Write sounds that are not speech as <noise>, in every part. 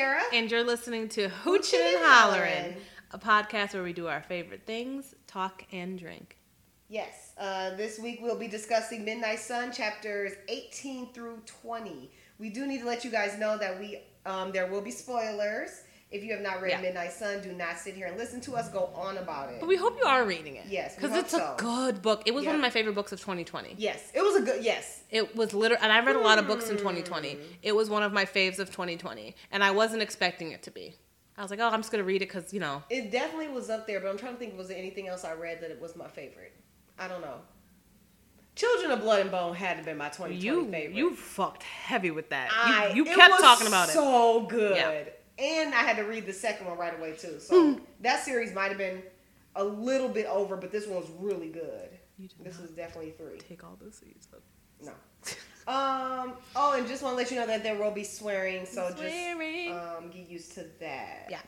Sierra. And you're listening to Hoochin' and Hollerin'. a podcast where we do our favorite things, talk and drink. Yes, uh, this week we'll be discussing Midnight Sun chapters 18 through 20. We do need to let you guys know that we um, there will be spoilers. If you have not read Yeah. Midnight Sun, do not sit here and listen to us go on about it. But we hope you are reading it. Yes, Because it's a good book. It was one of my favorite books of 2020. Yes, it was a good yes. It was literally, and I read a lot of books in Hmm. 2020. It was one of my faves of 2020. And I wasn't expecting it to be. I was like, oh, I'm just going to read it because, you know. It definitely was up there, but I'm trying to think was there anything else I read that it was my favorite. I don't know. Children of Blood and Bone had to be my 2020 You favorite. you fucked heavy with that. I, you you kept was talking about it. So good. Yeah. And I had to read the second one right away too. So that series might have been a little bit over, but this one was really good. You did This not was definitely three. take all the seeds. But No. Um. Oh, and just want to let you know that there will be swearing, so Swearing. just um get used to that. Yeah.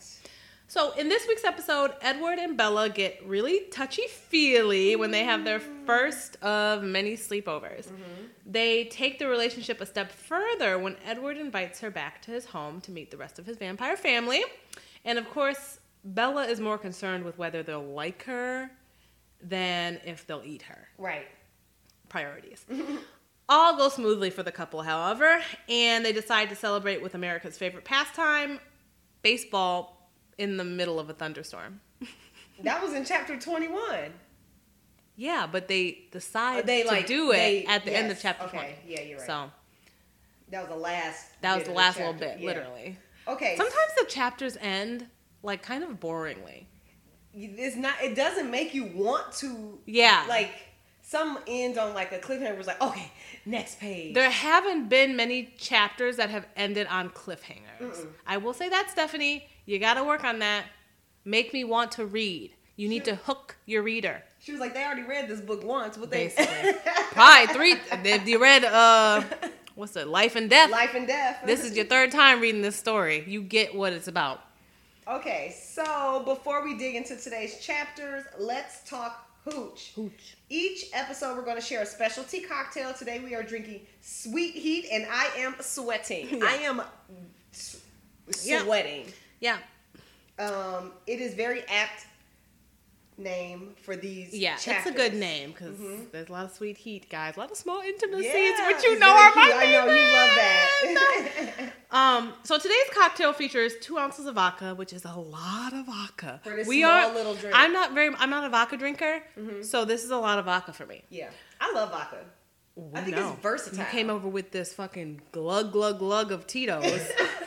So in this week's episode, Edward and Bella get really touchy feely when they have their mm. first of many sleepovers. Mm-hmm. They take the relationship a step further when Edward invites her back to his home to meet the rest of his vampire family. And of course, Bella is more concerned with whether they'll like her than if they'll eat her. Right. Priorities. <laughs> All go smoothly for the couple, however, and they decide to celebrate with America's favorite pastime, baseball, in the middle of a thunderstorm. <laughs> That was in chapter 21. Yeah, but they decide they, to like, do it they- at the end of chapter okay, 20. yeah, you're right. So That was the last. that was the last little bit, yeah. literally. Okay. Sometimes the chapters end like kind of boringly. it's not. It doesn't make you want to. Yeah. Like some end on like a cliffhanger was like, okay, next page. There haven't been many chapters that have ended on cliffhangers. I will say that, Stephenie. You got to work on that. Make me want to read. You need to hook your reader. She was like, they already read this book once. What they Basically. <laughs> Probably three. If you read, uh, what's it, Life and Death? Life and death. This is your third time reading this story. You get what it's about. Okay, so before we dig into today's chapters, let's talk hooch. Hooch. Each episode, we're going to share a specialty cocktail. Today, we are drinking Sweet Heat, and I am sweating. Yeah. I am sweating. Yeah. Yeah. Um, it is very apt name for these. Yeah, it's a good name because there's a lot of sweet heat, guys. A lot of small intimacies, Yeah, which you know are my cute. I know you love favorite. that. <laughs> Um, so today's cocktail features two ounces of vodka, which is a lot of vodka. For this we small are little drink. I'm not very. I'm not a vodka drinker, so this is a lot of vodka for me. yeah, I love vodka. I think know. it's versatile. You came over with this fucking glug glug glug of Tito's. <laughs>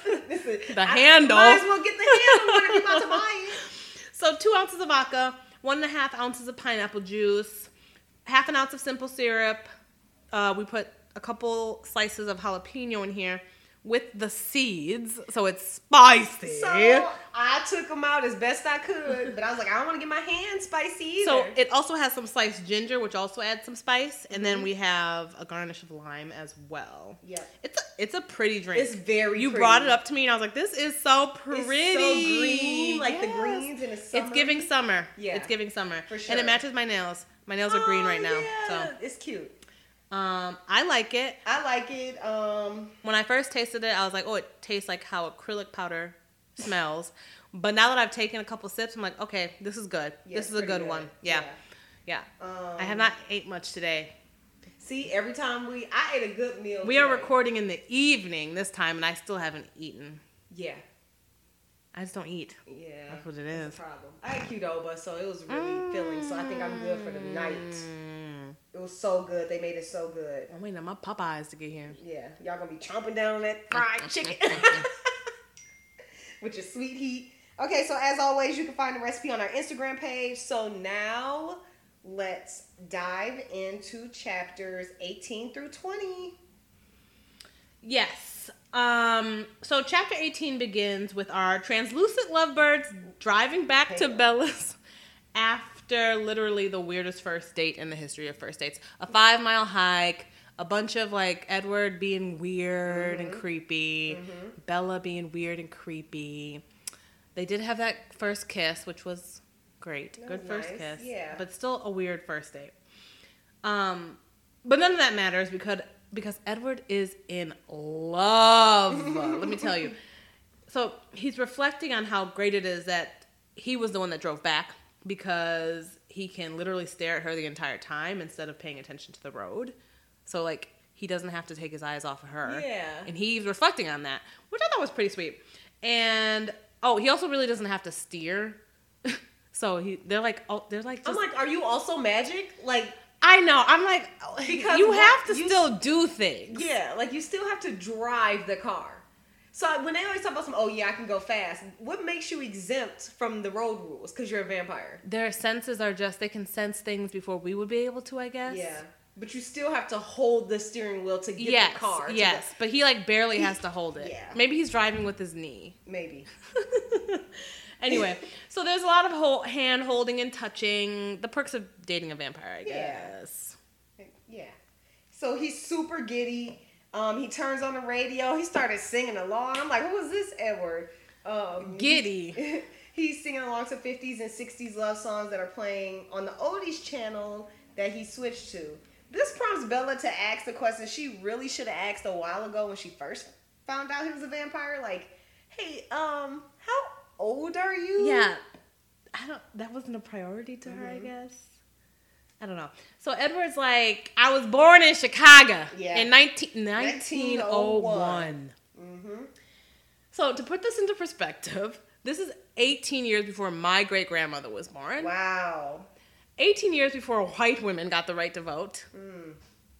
Listen, The I handle. Might as well get the handle whenever you're about to buy it. <laughs> so two ounces of vodka, one and a half ounces of pineapple juice, half an ounce of simple syrup. Uh, we put a couple slices of jalapeno in here with the seeds, so it's spicy. So I took them out as best I could, but I was like, I don't want to get my hands spicy either. So it also has some sliced ginger, which also adds some spice, and Mm-hmm. then we have a garnish of lime as well. yeah, It's a, it's a pretty drink. it's very. you pretty. brought it up to me, and I was like, "This is so pretty, It's so green, like the greens in the summer. It's giving summer. Yeah. it's giving summer, For sure. and it matches my nails. My nails are green Oh, right now, yeah, it's cute. Um, I like it. I like it. Um, When I first tasted it, I was like, "Oh, it tastes like how acrylic powder smells." But now that I've taken a couple sips, I'm like, "Okay, this is good. yeah, this is a pretty good, one." Yeah, yeah. Um, I have not ate much today. See, every time we, I ate a good meal. We are recording in the evening this time, and I still haven't eaten. Yeah, I just don't eat. yeah. That's what it is. problem. I had Qdoba, so it was really filling. So I think I'm good for the night. Mm. It was so good. They made it so good. I'm waiting on my Popeyes to get here. Yeah, y'all gonna be chomping down on that fried chicken <laughs> with your sweet heat. Okay, so as always, you can find the recipe on our Instagram page. So now let's dive into chapters 18 through 20. Yes. Um. So chapter 18 begins with our translucent lovebirds driving back to Bella's after literally the weirdest first date in the history of first dates. A five mile hike. A bunch of like Edward being weird and creepy, Bella being weird and creepy. They did have that first kiss, which was great. That Good was first nice, kiss. yeah. But still a weird first date. Um, but none of that matters because because Edward is in love. <laughs> let me tell you. So he's reflecting on how great it is that he was the one that drove back because he can literally stare at her the entire time instead of paying attention to the road. So like he doesn't have to take his eyes off of her. Yeah. And he's reflecting on that, which I thought was pretty sweet. And oh, he also really doesn't have to steer. <laughs> so he they're like oh they're like I'm like, are you also magic? Like, I know. I'm like Because you have to you- still do things. yeah, like you still have to drive the car. So when they always talk about some, oh yeah, I can go fast. What makes you exempt from the road rules? Because you're a vampire. Their senses are just they can sense things before we would be able to, I guess. Yeah, but you still have to hold the steering wheel to get Yes. the car. to yes. But he like barely has to hold it. Yeah. Maybe he's driving with his knee. maybe. <laughs> anyway, so there's a lot of hol- hand holding and touching. The perks of dating a vampire, I guess. Yeah. So he's super giddy. Um, he turns on the radio. He started singing along. I'm like, who is this Edward? Um, Giddy. <laughs> he's singing along to 50s and 60s love songs that are playing on the oldies channel that he switched to. This prompts Bella to ask the question she really should have asked a while ago when she first found out he was a vampire. Like, hey, um, how old are you? Yeah. I don't that wasn't a priority to her, I Mm-hmm. guess. I don't know. So Edward's like, I was born in Chicago Yeah. in 19, 1901. 1901. Mm-hmm. So to put this into perspective, this is 18 years before my great grandmother was born. Wow. 18 years before white women got the right to vote. Mm.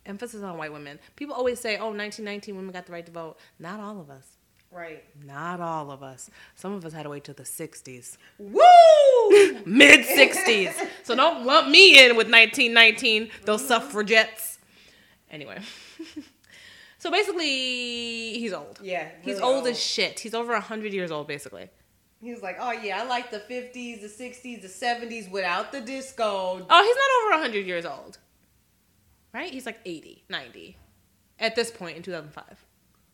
Emphasis on white women. People always say, oh, 1919 women got the right to vote. Not all of us. Right. Not all of us. Some of us had to wait till the 60s. Woo! <laughs> Mid 60s. so don't lump me in with 1919, those mm-hmm. suffragettes. Anyway. <laughs> so basically, he's old. Yeah, He's old, old. as shit. He's over 100 years old, basically. He was like, "Oh yeah, I like the '50s, the '60s, the '70s without the disco." Oh, he's not over 100 years old. Right? He's like 80, 90 at this point in 2005.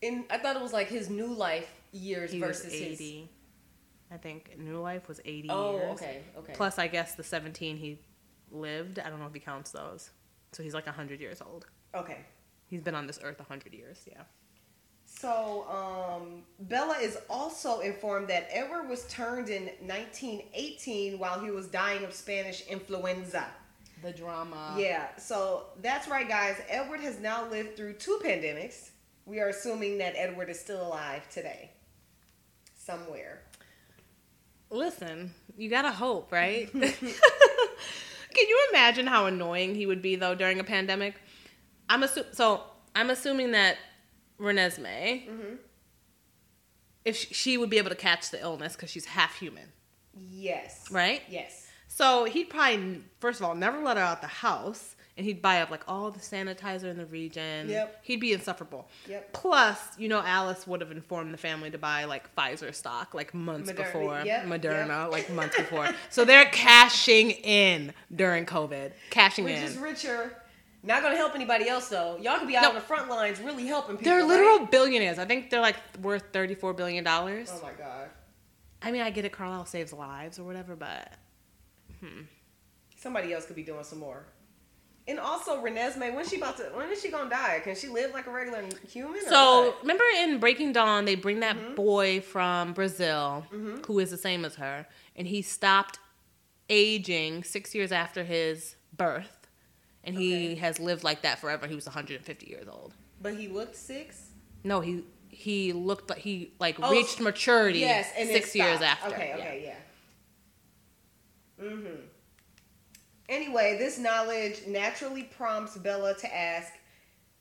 And I thought it was like his new life years He was versus 80. I think New Life was 80 his. Oh, years. okay, okay. Plus, I guess the 17 he lived. I don't know if he counts those. So he's like 100 years old. okay. He's been on this earth 100 years, yeah. So, um, Bella is also informed that Edward was turned in 1918 while he was dying of Spanish influenza. The drama. Yeah, so that's right, guys. Edward has now lived through two pandemics. We are assuming that Edward is still alive today, somewhere. Listen, you gotta hope, right? <laughs> <laughs> Can you imagine how annoying he would be though during a pandemic? I'm assu- so I'm assuming that Renesmee, Mm-hmm. if she, she would be able to catch the illness because she's half human, Yes. right? Yes. So he'd probably first of all never let her out the house, and he'd buy up like all the sanitizer in the region. Yep. He'd be insufferable. Yep. Plus, you know, Alice would have informed the family to buy like Pfizer stock like months Moderna, before. yep, Moderna, yep. like months <laughs> before. So they're cashing in during COVID. Cashing We're in. just richer. Not gonna help anybody else though. Y'all could be out No. on the front lines really helping people. they're right? literal billionaires. I think they're like worth thirty-four billion dollars. Oh my god. I mean, I get it. Carlisle saves lives or whatever, but hmm. Somebody else could be doing some more. And also Renesmee, when she about to when is she gonna die? Can she live like a regular human? So remember in Breaking Dawn, they bring that Mm-hmm. boy from Brazil who is the same as her, and he stopped aging six years after his birth, and he has lived like that forever. He was 150 years old. But he looked six? No, he he looked like he like Oh, reached maturity. Yes, and six years after. Okay, yeah. okay, yeah. Mm-hmm. Anyway, this knowledge naturally prompts Bella to ask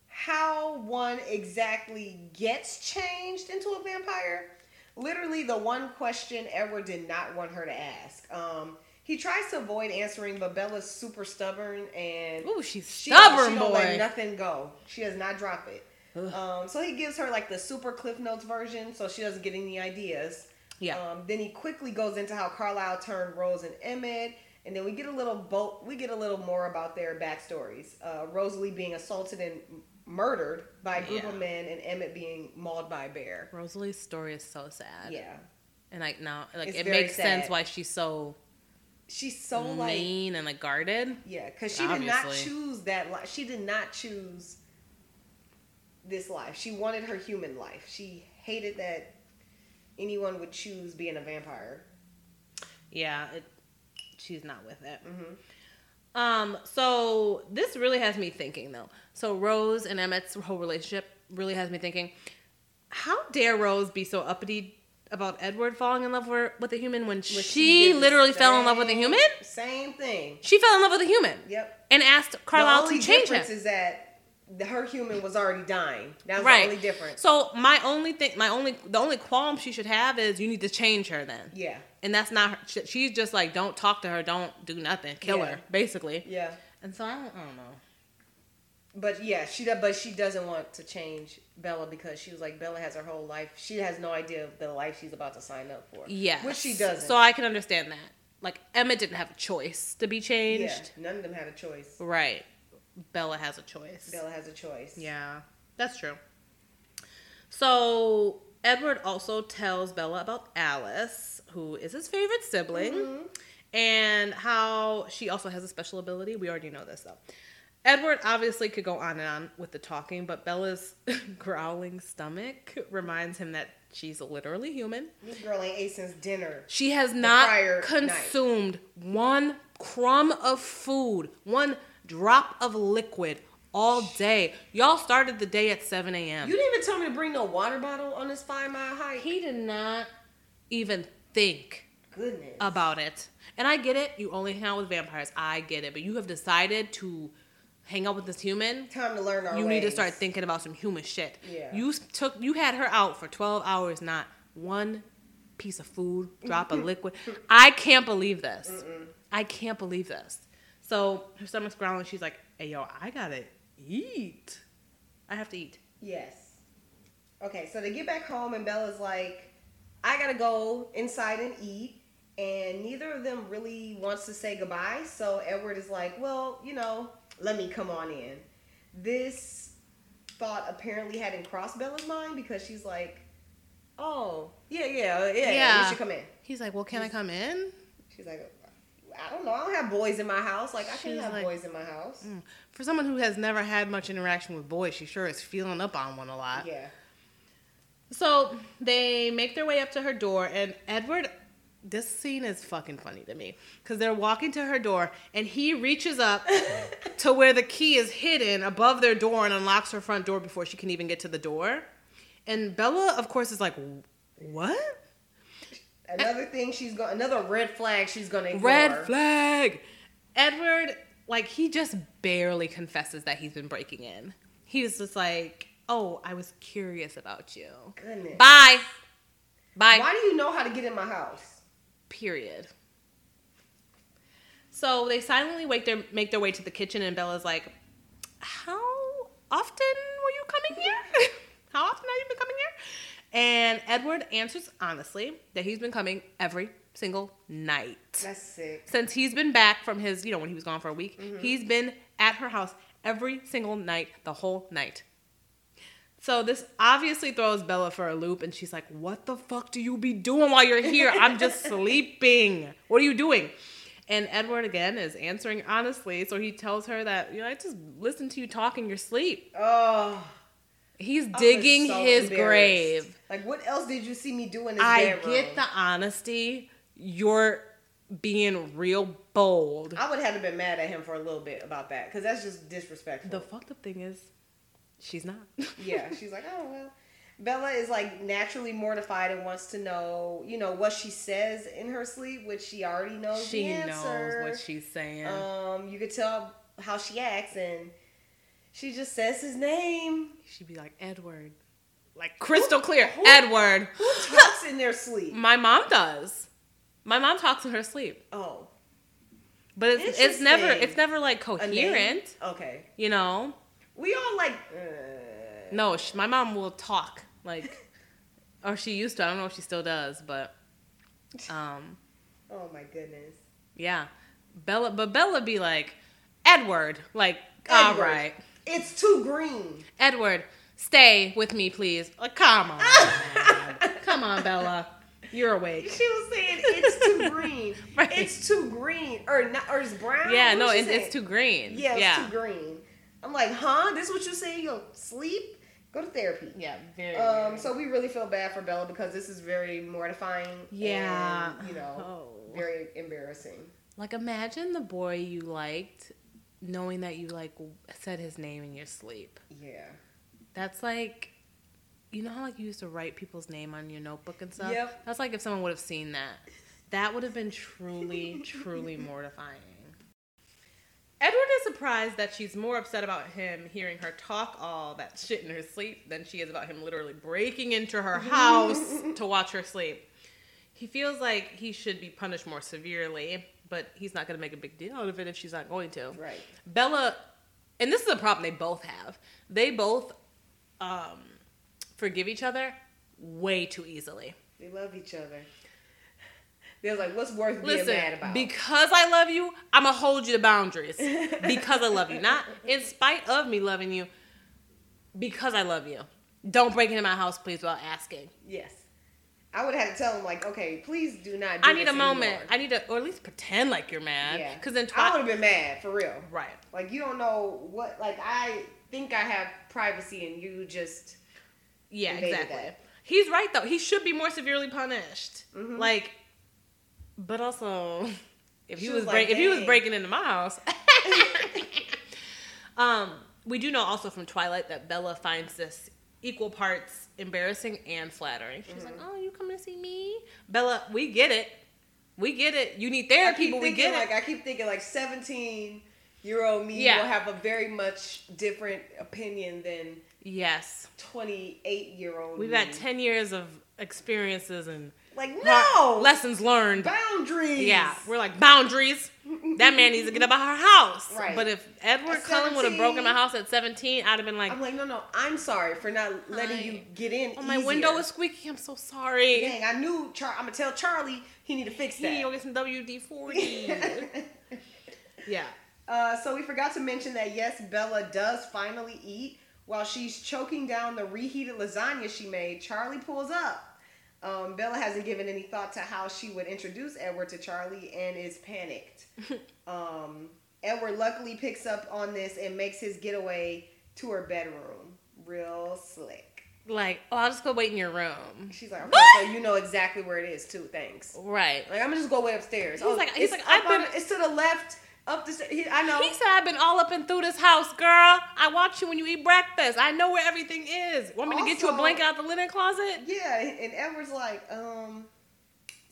how one exactly gets changed into a vampire. Literally, the one question Edward did not want her to ask. Um, he tries to avoid answering, but Bella's super stubborn and Ooh, she's she stubborn she don't let nothing go. She does not drop it. Um, so he gives her like the super Cliff Notes version, so she doesn't get any ideas. Yeah. Um, then he quickly goes into how Carlisle turned Rose and Emmett, and then we get a little bo- we get a little more about their backstories. Uh, Rosalie being assaulted and murdered by a group Yeah. of men, and Emmett being mauled by a bear. Rosalie's story is so sad. Yeah, And like now, like It's it makes sense why she's so she's so like mean and like guarded. yeah, because she did not choose that. Li- she did not choose this life. She wanted her human life. She hated that anyone would choose being a vampire. Yeah, it, she's not with it. Mm-hmm. Um, so this really has me thinking though. So Rose and Emmett's whole relationship really has me thinking, how dare Rose be so uppity about Edward falling in love with, a human when, she, literally fell in love with a human? Same thing. She fell in love with a human Yep. and asked Carlisle to change him. difference is that her human was already dying. That's Right. the only difference. So my only thing, my only, the only qualm she should have is you need to change her then. Yeah. And that's not her. she- She's just like, don't talk to her, don't do nothing, kill Yeah. her, basically. Yeah. And so I don't, I don't know. But yeah, she does. But she doesn't want to change Bella because she was like Bella has her whole life. She has no idea of the life she's about to sign up for. Yeah. which she doesn't. So I can understand that. Like Emmett didn't have a choice to be yeah, changed. none of them had a choice. Right. Bella has a choice. Bella has a choice. Yeah, that's true. So Edward also tells Bella about Alice, who is his favorite sibling, Mm-hmm. and how she also has a special ability. We already know this though. Edward obviously could go on and on with the talking, but Bella's <laughs> growling stomach reminds him that she's literally human. This girl ain't ate since dinner. She has not consumed one crumb of food, one drop of liquid all day. Y'all started the day at 7 a.m. You didn't even tell me to bring no water bottle on this five mile hike. He did not even think Goodness. about it. And I get it. You only hang out with vampires. I get it. But you have decided to hang out with this human. Time to learn our You need to start thinking about some human shit. Yeah. You took you had her out for 12 hours, not one piece of food, drop of <laughs> liquid. I can't believe this. I can't believe this. So her stomach's growling. She's like, "Hey, yo, I gotta eat. I have to eat." Yes. Okay, so they get back home and Bella's like, I gotta go inside and eat. And neither of them really wants to say goodbye. So Edward is like, well, you know, let me come on in. This thought apparently hadn't crossed Bella's mind because she's like, oh, yeah, yeah, yeah, Yeah. you should come in. He's like, "Well, can I come in?" She's like, I don't know. I don't have boys in my house. Like, I She's can't have like- boys in my house. Mm. For someone who has never had much interaction with boys, she sure is feeling up on one a lot. Yeah. So they make their way up to her door, and Edward. This scene is fucking funny to me because they're walking to her door, and he reaches up <laughs> to where the key is hidden above their door and unlocks her front door before she can even get to the door. And Bella, of course, is like, "What? Another thing she's going, another red flag she's gonna ignore. Red flag!" Edward, like, he just barely confesses that he's been breaking in. He's just like, "Oh, I was curious about you. Goodness. Bye, bye." Why do you know how to get in my house? Period. So they silently wake their make their way to the kitchen, and Bella's like, "How often were you coming here? <laughs> How often have you been coming here?" And Edward answers honestly that he's been coming every single night That's sick. since he's been back from his, you know, when he was gone for a week. Mm-hmm. He's been at her house every single night, the whole night. So this obviously throws Bella for a loop, and she's like, "What the fuck do you be doing while you're here? I'm just <laughs> sleeping. What are you doing?" And Edward again is answering honestly, so he tells her that you know I just listen to you talk in your sleep. Oh, He's digging so his grave. Like, what else did you see me doing? in I get the honesty. You're being real bold. I would have to been mad at him for a little bit about that because that's just disrespectful. The fucked up thing is, she's not. <laughs> yeah, she's like, oh well. Bella is like naturally mortified and wants to know, you know, what she says in her sleep, which she already knows she knows what she's saying. Um, you could tell how she acts, and she just says his name. She'd be like Edward, like crystal clear, who- Edward. Who talks in their sleep? My mom does. My mom talks in her sleep, Oh, but it's, it's never it's never like coherent. Okay, You know? We all like. Uh, No, sh my mom will talk like, <laughs> or she used to. I don't know if she still does, but um, <laughs> oh my goodness. yeah, Bella. But Bella be like, Edward, like, all Edward. right, It's too green. Edward, stay with me, please. Like, come on, <laughs> come on, Bella, you're awake. She was saying it's too green. Right. It's too green, or not, or it's brown. Yeah, What no, was she it's, it's too green. Yeah, it's yeah. too green. I'm like, huh? This is what you say? You'll sleep Go to therapy. Yeah, very. Um, so we really feel bad for Bella because this is very mortifying. Yeah. and, you know, Oh. very embarrassing. like imagine the boy you liked knowing that you like said his name in your sleep. Yeah. That's like you know how like you used to write people's name on your notebook and stuff? Yep. That's like if someone would have seen that. That would have been truly, <laughs> truly mortifying. Surprised that she's more upset about him hearing her talk all that shit in her sleep than she is about him literally breaking into her <laughs> house to watch her sleep. He feels like he should be punished more severely, but he's not going to make a big deal out of it if she's not going to. Right. Bella, and this is a problem they both have. They both um, forgive each other way too easily. They love each other. They're like, what's worth Listen, being mad about? because I love you, I'm gonna hold you to boundaries. <laughs> because I love you, not in spite of me loving you. Because I love you. Don't break into my house, please, without asking. yes. I would have had to tell him like, okay, please do not. Do I need a moment. anymore. I need to, or at least pretend like you're mad. Yeah. Because then, I would have been mad for real. right. Like you don't know what. Like I think I have privacy, and you just Yeah, exactly. that. He's right though. He should be more severely punished. Mhm. Like, but also, if he She was, was break, like, if he was breaking into my house, <laughs> um, we do know also from Twilight that Bella finds this equal parts embarrassing and flattering. She's like, Mm-hmm. "Oh, you coming to see me, Bella? We get it. We get it. You need therapy, but we get like it." I keep thinking like seventeen year old me Yeah. will have a very much different opinion than Yes, twenty eight year old. we've got ten years of experiences and like no lessons learned. boundaries. Yeah, we're like boundaries. That man needs to get up out of her house. Right. But if Edward Cullen would have broken my house at 17, I'd have been like, I'm like no no I'm sorry for not letting Hi. you get in. oh, my easier. window is squeaky. I'm so sorry. Dang, I knew. Char- I'm gonna tell Charlie he need to fix that. He that. go get some WD 40. <laughs> yeah. Uh, so we forgot to mention that yes, Bella does finally eat. While she's choking down the reheated lasagna she made, Charlie pulls up. Um, Bella hasn't given any thought to how she would introduce Edward to Charlie and is panicked. <laughs> um, Edward luckily picks up on this and makes his getaway to her bedroom. Real slick. Like, oh, I'll just go wait in your room. She's like, okay, so <laughs> you know exactly where it is too. Thanks. Right. Like I'm gonna just go way upstairs. He's like- he's like, I've on- been- it's to the left, up the. He, I know. He said, I've been all up and through this house, girl. I watch you when you eat breakfast. I know where everything is. Want me to get you a blanket out the linen closet? Yeah, and Edward's like, um,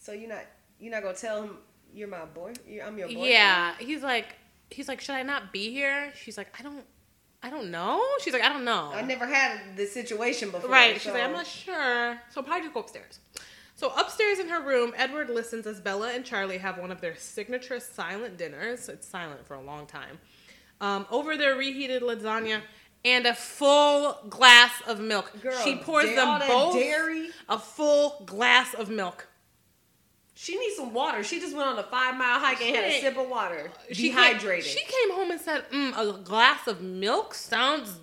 so you're not you're not gonna tell him you're my boy? I'm your boy. Yeah. He's like, he's like, should I not be here? She's like, I don't, I don't know. She's like, I don't know. I never had this situation before. Right. She's like, I'm not sure. So probably just go upstairs. So upstairs in her room, Edward listens as Bella and Charlie have one of their signature silent dinners. It's silent for a long time. Um, over their reheated lasagna and a full glass of milk. Girl, she pours them both dairy. a full glass of milk. She needs some water. She just went on a five mile hike and had a sip of water. She Dehydrated. Came, she came home and said, mm, "A glass of milk sounds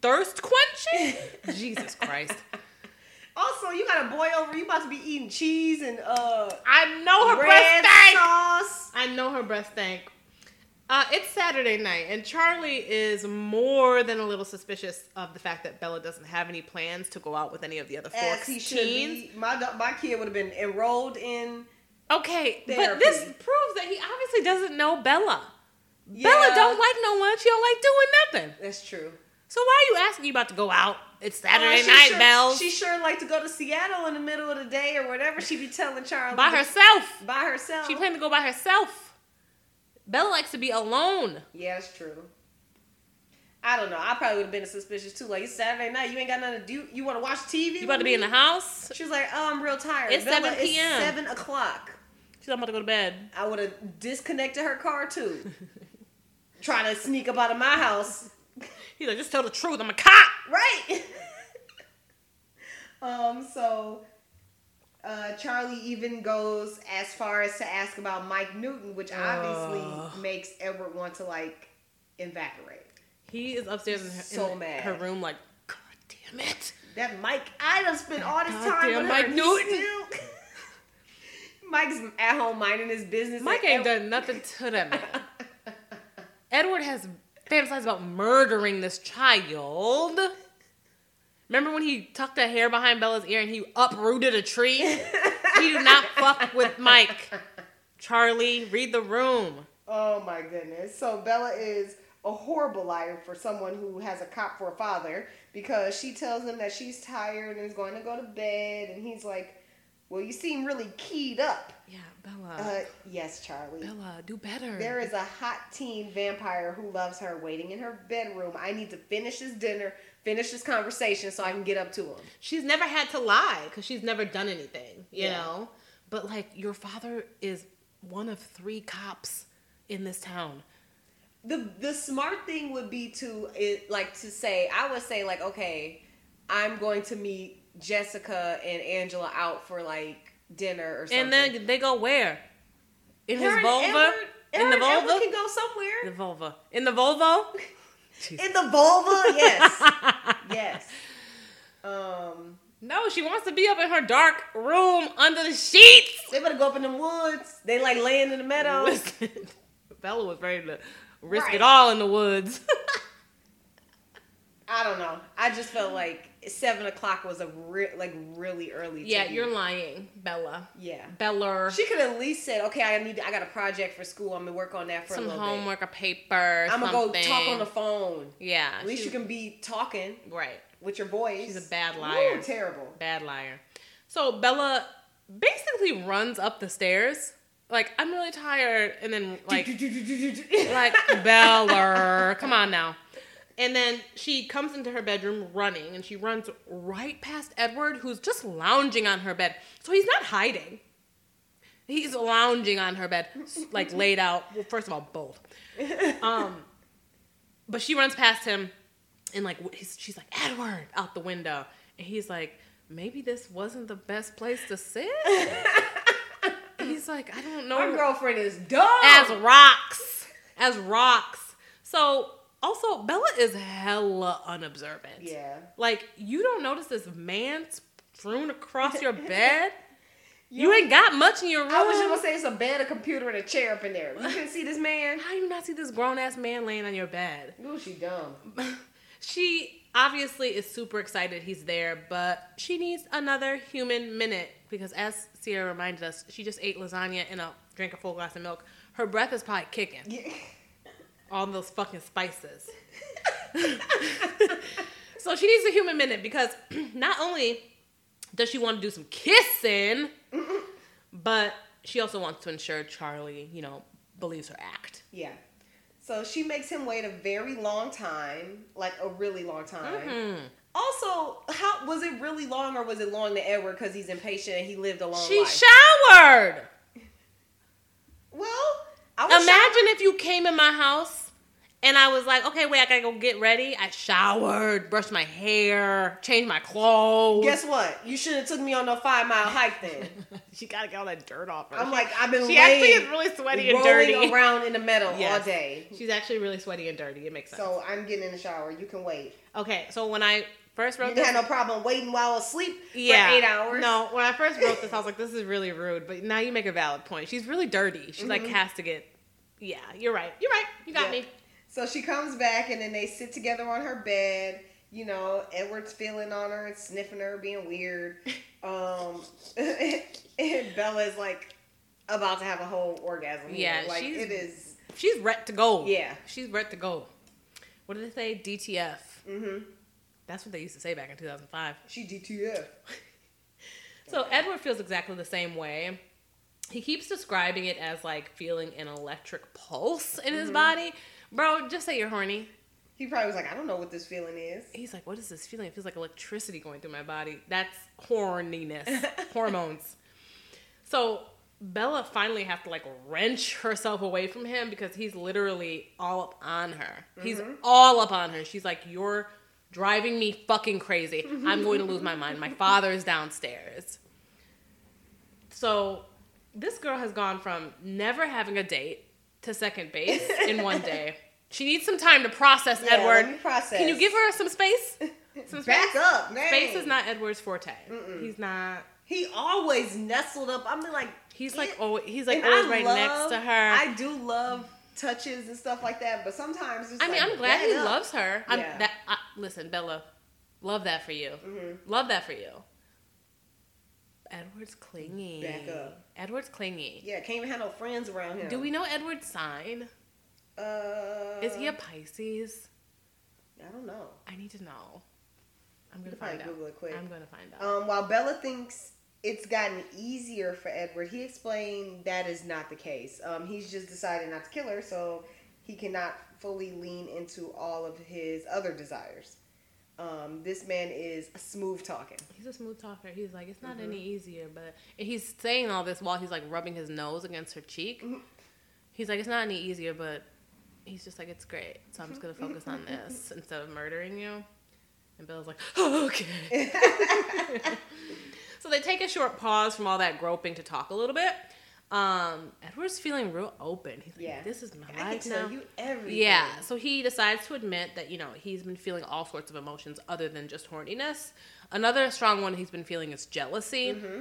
thirst quenching." <laughs> Jesus Christ! Also, you got a boy over. You about to be eating cheese and uh I know her breath stank. sauce. I know her breath stank. Uh, it's Saturday night, and Charlie is more than a little suspicious of the fact that Bella doesn't have any plans to go out with any of the other four As he should teens. be. My my kid would have been enrolled in. Okay, but this proves that he obviously doesn't know Bella. Yeah. Bella don't like no one. She don't like doing nothing. That's true. So why are you asking you about to go out? It's oh, Saturday Oh, night, sure, Bells. She sure like to go to Seattle in the middle of the day or whatever. She be telling Charlie by herself. By herself. She planned to go by herself. Bella likes to be alone. Yeah, it's true. I don't know. I probably would have been suspicious too. Like it's Saturday night, you ain't got nothing to do. You want to watch TV? You about to be in the house? She was like, "Oh, I'm real tired." It's 7 it's p.m.. seven o'clock. She's like, I'm about to go to bed. I would have disconnected her car too. <laughs> Trying to sneak up out of my house, He's like, just tell the truth. I'm a cop. right? <laughs> um. So, uh, Charlie even goes as far as to ask about Mike Newton, which obviously Ugh. makes Edward want to like evaporate. He is upstairs in her, So in mad. her room, like, God damn it. That Mike, I done spent all this time Goddamn with Mike her. Newton. still- <laughs> Mike's at home minding his business. Mike ain't done nothing to that man. <laughs> Edward has fantasized about murdering this child. Remember when he tucked a hair behind Bella's ear and he uprooted a tree? he do not <laughs> fuck with Mike. Charlie, read the room. Oh my goodness. So Bella is a horrible liar for someone who has a cop for a father because she tells him that she's tired and is going to go to bed and he's like, "Well, you seem really keyed up." Yeah, Bella. Uh, yes, Charlie. Bella, do better. There is a hot teen vampire who loves her waiting in her bedroom. I need to finish this dinner, finish this conversation so I can get up to him. she's never had to lie because she's never done anything, you Yeah. know? But like, your father is one of three cops in this town. the the smart thing would be to it, like to say I would say like okay I'm going to meet Jessica and Angela out for like dinner or something. And then they go where? In Her his vulva? Edward- in the Edward vulva? can go somewhere. The vulva. In the Volvo? <laughs> In the vulva, yes, <laughs> yes. Um, no, she wants to be up in her dark room under the sheets. they better go up in the woods. They like laying in the meadow. Listen, <laughs> Bella was ready to risk Right. it all in the woods. I don't know. I just felt like seven o'clock was a re- like really early. yeah, you're lying, Bella. Yeah. Bella. She could at least said, "Okay, I need. I got a project for school. I'm gonna work on that for some a little homework, a paper. I'm gonna go talk on the phone. Yeah, At least you can be talking right. with your voice. She's a bad Ooh, liar. terrible. Bad liar. So Bella basically runs up the stairs. Like, I'm really tired. And then, like, like Bella, <laughs> come on now. And then she comes into her bedroom running and she runs right past Edward, who's just lounging on her bed. So he's not hiding. He's lounging on her bed, like <laughs> laid out. Well, first of all, both. Um, but she runs past him and like she's like Edward out the window, and he's like, maybe this wasn't the best place to sit. <laughs> he's like, I don't know My girlfriend is dumb. as rocks, as rocks. So also, Bella is hella unobservant. yeah. Like you don't notice this man strewn across your <laughs> bed. You ain't got much in your room. I was just gonna say it's a bed, a computer, and a chair up in there. You can see this man. <laughs> How do you not see this grown ass man laying on your bed? Ooh, she dumb. <laughs> she obviously is super excited he's there, but she needs another human minute because, as Sierra reminded us, she just ate lasagna and a drank a full glass of milk. Her breath is probably kicking. Yeah. All those fucking spices. <laughs> so she needs a human minute because <clears throat> not only does she want to do some kissing, but she also wants to ensure Charlie, you know, believes her act. Yeah. So she makes him wait a very long time, like a really long time. Mhm. Also, how was it really long, or was it long to Edward because he's impatient and he lived a long She life? showered. well, Imagine if you came in my house and I was like, okay, wait, I gotta go get ready. I showered, brushed my hair, changed my clothes. Guess what? You should have took me on no five mile hike then. <laughs> she gotta get all that dirt off her. I'm like, I've been she actually is really sweaty and dirty. around in the meadow Yes. all day. She's actually really sweaty and dirty. It makes sense. So I'm getting in the shower. You can wait. okay, so when I first You wrote didn't this, have no problem waiting while asleep yeah, for eight hours. No, when I first wrote this, I was like, this is really rude. But now you make a valid point. She's really dirty. She like has to get. Yeah, you're right. You're right. You got Mm-hmm. Yeah. me. So she comes back and then they sit together on her bed. You know, Edward's feeling on her and sniffing her, being weird. <laughs> Um, <laughs> and Bella's like about to have a whole orgasm. here. Yeah, like she's- it is. She's ready to go. Yeah. she's ready to go. What did they say? DTF. Mm-hmm. That's what they used to say back in 2005. She DTF. <laughs> So Edward feels exactly the same way. He keeps describing it as like feeling an electric pulse in Mm-hmm. his body. Bro, just say you're horny. He probably was like, I don't know what this feeling is. He's like, what is this feeling? It feels like electricity going through my body. That's horniness, <laughs> hormones. So Bella finally has to like wrench herself away from him because he's literally all up on her. He's all up on her. She's like, you're driving me fucking crazy. I'm going to lose my mind. My father's downstairs. So this girl has gone from never having a date to second base in <laughs> one day. She needs some time to process Yeah, Edward. process. Can you give her some space? <laughs> Some Back space? up, man. Space is not Edward's forte. He's not. He always nestled up. I'm like, He's like oh, he's like always I right love- next to her. I do love touches and stuff like that, but sometimes it's I mean, like, I'm glad he up. loves her. I'm Yeah. that. I, listen, Bella, Love that for you. Mm-hmm. Love that for you. Edward's clingy. Back up. Edward's clingy. Yeah, can't even have no friends around him. Do we know Edward's sign? Uh, Is he a Pisces? I don't know. I need to know. I'm gonna find out. Google it quick. I'm gonna find out. Um, while Bella thinks it's gotten easier for Edward, he explained that is not the case. Um, he's just decided not to kill her, so he cannot fully lean into all of his other desires. Um, this man is smooth talking. He's a smooth talker. He's like, it's not Mm-hmm. any easier, but he's saying all this while he's like rubbing his nose against her cheek. Mhm. He's like, it's not any easier, but he's just like, it's great. So I'm just gonna focus on this <laughs> instead of murdering you. And Bill's like, <laughs> okay. <laughs> so they take a short pause from all that groping to talk a little bit. Um, Edward's feeling real open. He's like, Yeah. this is my I can life tell now. you everything. Yeah, so he decides to admit that, you know, he's been feeling all sorts of emotions other than just horniness. Another strong one he's been feeling is jealousy, Mm-hmm.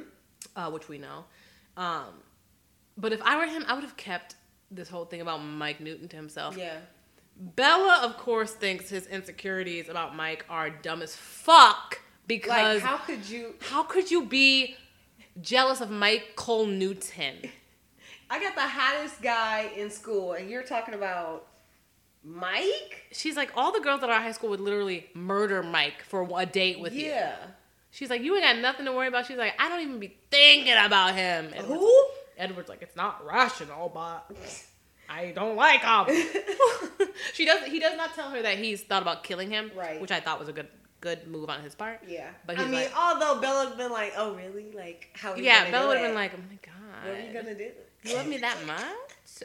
uh, which we know. Um, but if I were him, I would have kept this whole thing about Mike Newton to himself. Yeah. Bella, of course, thinks his insecurities about Mike are dumb as fuck because Like, how could you? how could you be jealous of Michael Newton? <laughs> I got the hottest guy in school, and you're talking about Mike? She's like, all the girls at our high school would literally murder Mike for a date with you. yeah. She's like, you ain't got nothing to worry about. She's like, I don't even be thinking about him. Edward's, Who? Edward's like, it's not rational, but I don't like him. <laughs> <laughs> she does. He does not tell her that he's thought about killing him, Right. Which I thought was a good good move on his part. Yeah. But I mean, like- although Bella's been like, "Oh, really? Like, how? Yeah, Bella would have been like, oh my god, "What are you gonna do? you love me that much?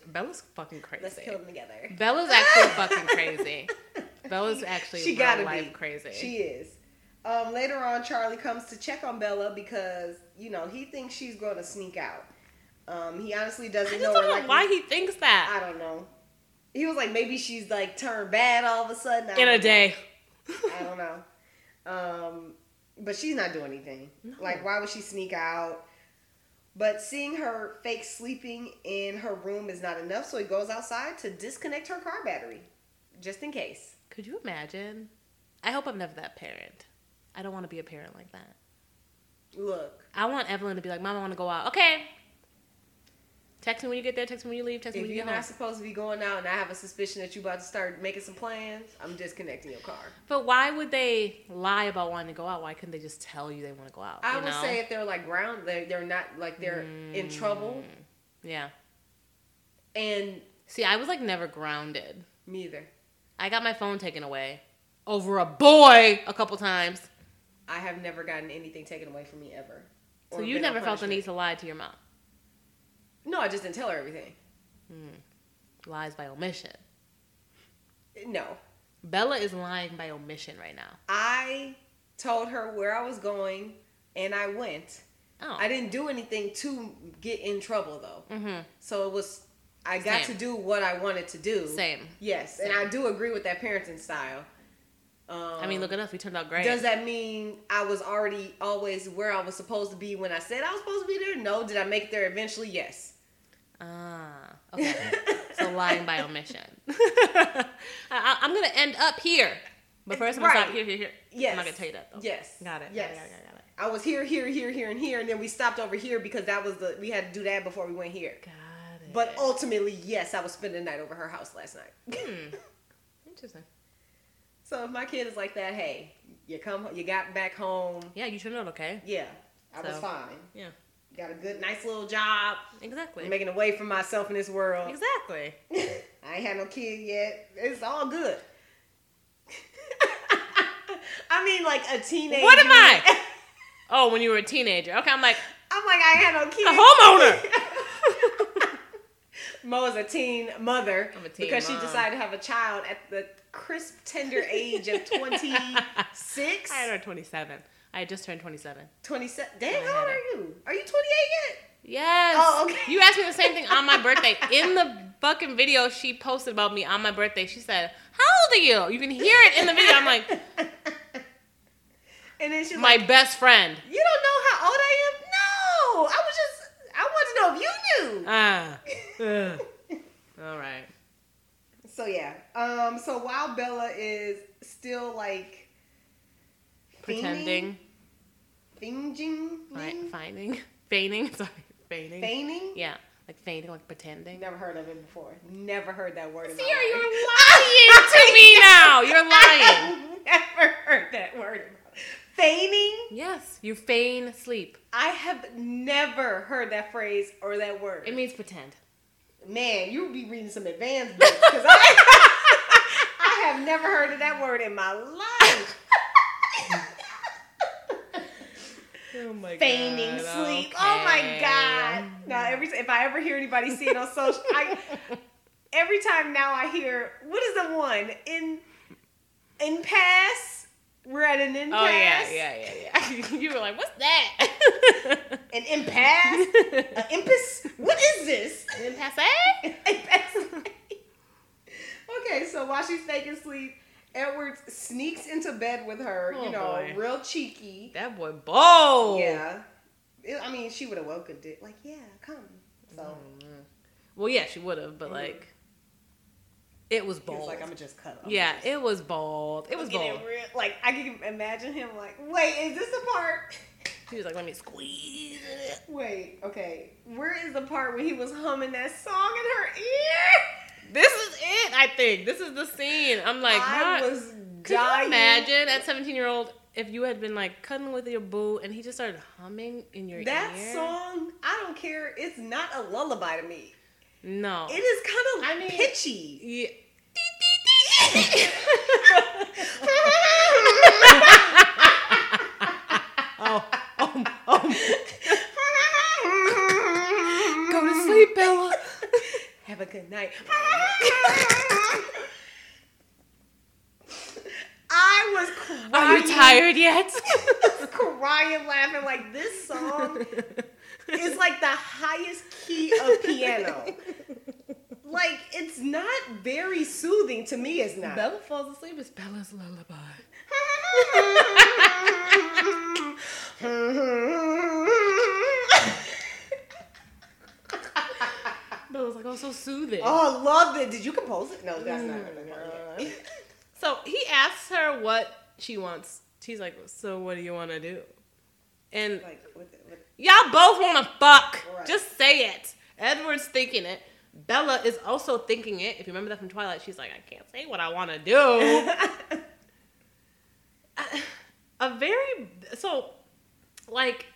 Bella's fucking crazy. Let's kill them together." Bella's actually <laughs> fucking crazy. Bella's actually She gotta life be crazy. She is. Um, later on, Charlie comes to check on Bella because you know he thinks she's going to sneak out. Um, he honestly doesn't know her, know like, why he thinks that I don't know. He was like, maybe she's like turned bad all of a sudden. I in a know. day. I don't know. <laughs> Um, but she's not doing anything. No. Like, why would she sneak out? But seeing her fake sleeping in her room is not enough, so he goes outside to disconnect her car battery, just in case. Could you imagine? I hope I'm never that parent. I don't want to be a parent like that. Look, I want Evelyn to be like, Mom, I want to go out. Okay. Text me when you get there. Text me when you leave. Text me if when you you're not supposed to be going out and I have a suspicion that you're about to start making some plans, I'm disconnecting your car. But why would they lie about wanting to go out? Why couldn't they just tell you they want to go out? I would know? say if they're like ground, they're, they're not like they're in mm, trouble. Yeah. And See, I was like never grounded. me either. I got my phone taken away over a boy a couple times. I have never gotten anything taken away from me ever. So you never felt the need to lie to your mom. No, I just didn't tell her everything. Lies by omission. No. Bella is lying by omission right now. I told her where I was going and I went. Oh. I didn't do anything to get in trouble though. mm-hmm. So it was I got Same. to do what I wanted to do. Same. Yes, and I do agree with that parenting style. Um, I mean, look at us. We turned out great. Does that mean I was already always where I was supposed to be when I said I was supposed to be there? No. Did I make it there eventually? Yes. Ah, okay. so lying by omission. <laughs> I, I, I'm gonna end up here, but first I'm gonna Right. stop here, here, here. Yes. I'm not gonna tell you that though. Yes. Got it. Yes. Got it, got it, got it, I was here, here, here, here, and here, and then we stopped over here because that was the we had to do that before we went here. got it. But ultimately, yes, I was spending the night over her house last night. Hmm. <laughs> Interesting. so if my kid is like that, hey, you come, you got back home. Yeah, you turned out okay. Yeah, I was fine. Yeah. Got a good, nice little job. Exactly. making a way for myself in this world. Exactly. <laughs> I ain't had no kid yet. It's all good. <laughs> I mean, like a teenager. What am I? <laughs> Oh, when you were a teenager. Okay, I'm like I'm like, I ain't had no kid. a homeowner. Mo is a teen mother I'm a teen because she decided to have a child at the crisp, tender age of 26. I had her at 27. I just turned 27. 27. Damn, how old are you? Are you 28 yet? Yes. Oh, okay. You asked me the same thing on my birthday. In the fucking video she posted about me on my birthday, she said, How old are you? You can hear it in the video. I'm like, And then she's My like, best friend. You don't know how old I am? No. I was just, I wanted to know if you knew. Ah. <laughs> All right. So yeah. Um. So while Bella is still like pretending, Finging? right? Finding, <laughs> feigning. <laughs> Sorry, feigning. Feigning? Yeah, like feigning, like pretending. Never heard of it before. Never heard that word in my you're lying to <laughs> me now. You're lying. Never heard that word. in. Feigning? Yes, you feign sleep. I have never heard that phrase or that word. It means pretend. Man, you would be reading some advanced books because I, I have never heard of that word in my life. Oh my Feigning sleep. Oh my god. Now every if I ever hear anybody see it on social, I <laughs> every time now I hear what is the one in in pass. We're at an oh, impasse. Oh yeah, yeah, yeah, yeah. <laughs> you were like, "What's that?" <laughs> An impasse. An impasse. What is this? Impasse? Impasse. okay, so while she's faking sleep, Edward sneaks into bed with her. Oh, you know, boy. real cheeky. That boy bold. Yeah. It- I mean, she would have welcomed it. Like, yeah, come. So Mm-hmm. Well, yeah, she would have, but Mhm. like, it was he bold. was like, I'm gonna just cut. I'ma yeah, just- it was bold. It was Look at bold. him real- like I can imagine him like, wait, is this the part? <laughs> He was like, "Let me squeeze it." Wait, okay. Where is the part when he was humming that song in her ear? <laughs> This is it. I think this is the scene. I'm like, I was Could dying. you imagine at 17 year old if you had been like cuddling with your boo and he just started humming in your that ear? That song? I don't care. It's not a lullaby to me. No. It is kind of I mean- pitchy. yeah. <laughs> <laughs> oh, oh, oh. A good night. <laughs> I was crying. Are you tired yet? <laughs> crying, laughing like this song is like the highest key of piano. Like it's not very soothing to me. It's not. Bella falls asleep. It's Bella's lullaby. <laughs> Bella's like, oh, so soothing. oh, I love it. Did you compose it? No, that's not. Mm. That's not it. <laughs> So he asks her what she wants. She's like, so what do you want to do? And Like, with, with, y'all both want to fuck. Right. Just say it. Edward's thinking it. Bella is also thinking it. If you remember that from Twilight, she's like, I can't say what I want to do. <laughs> a very so like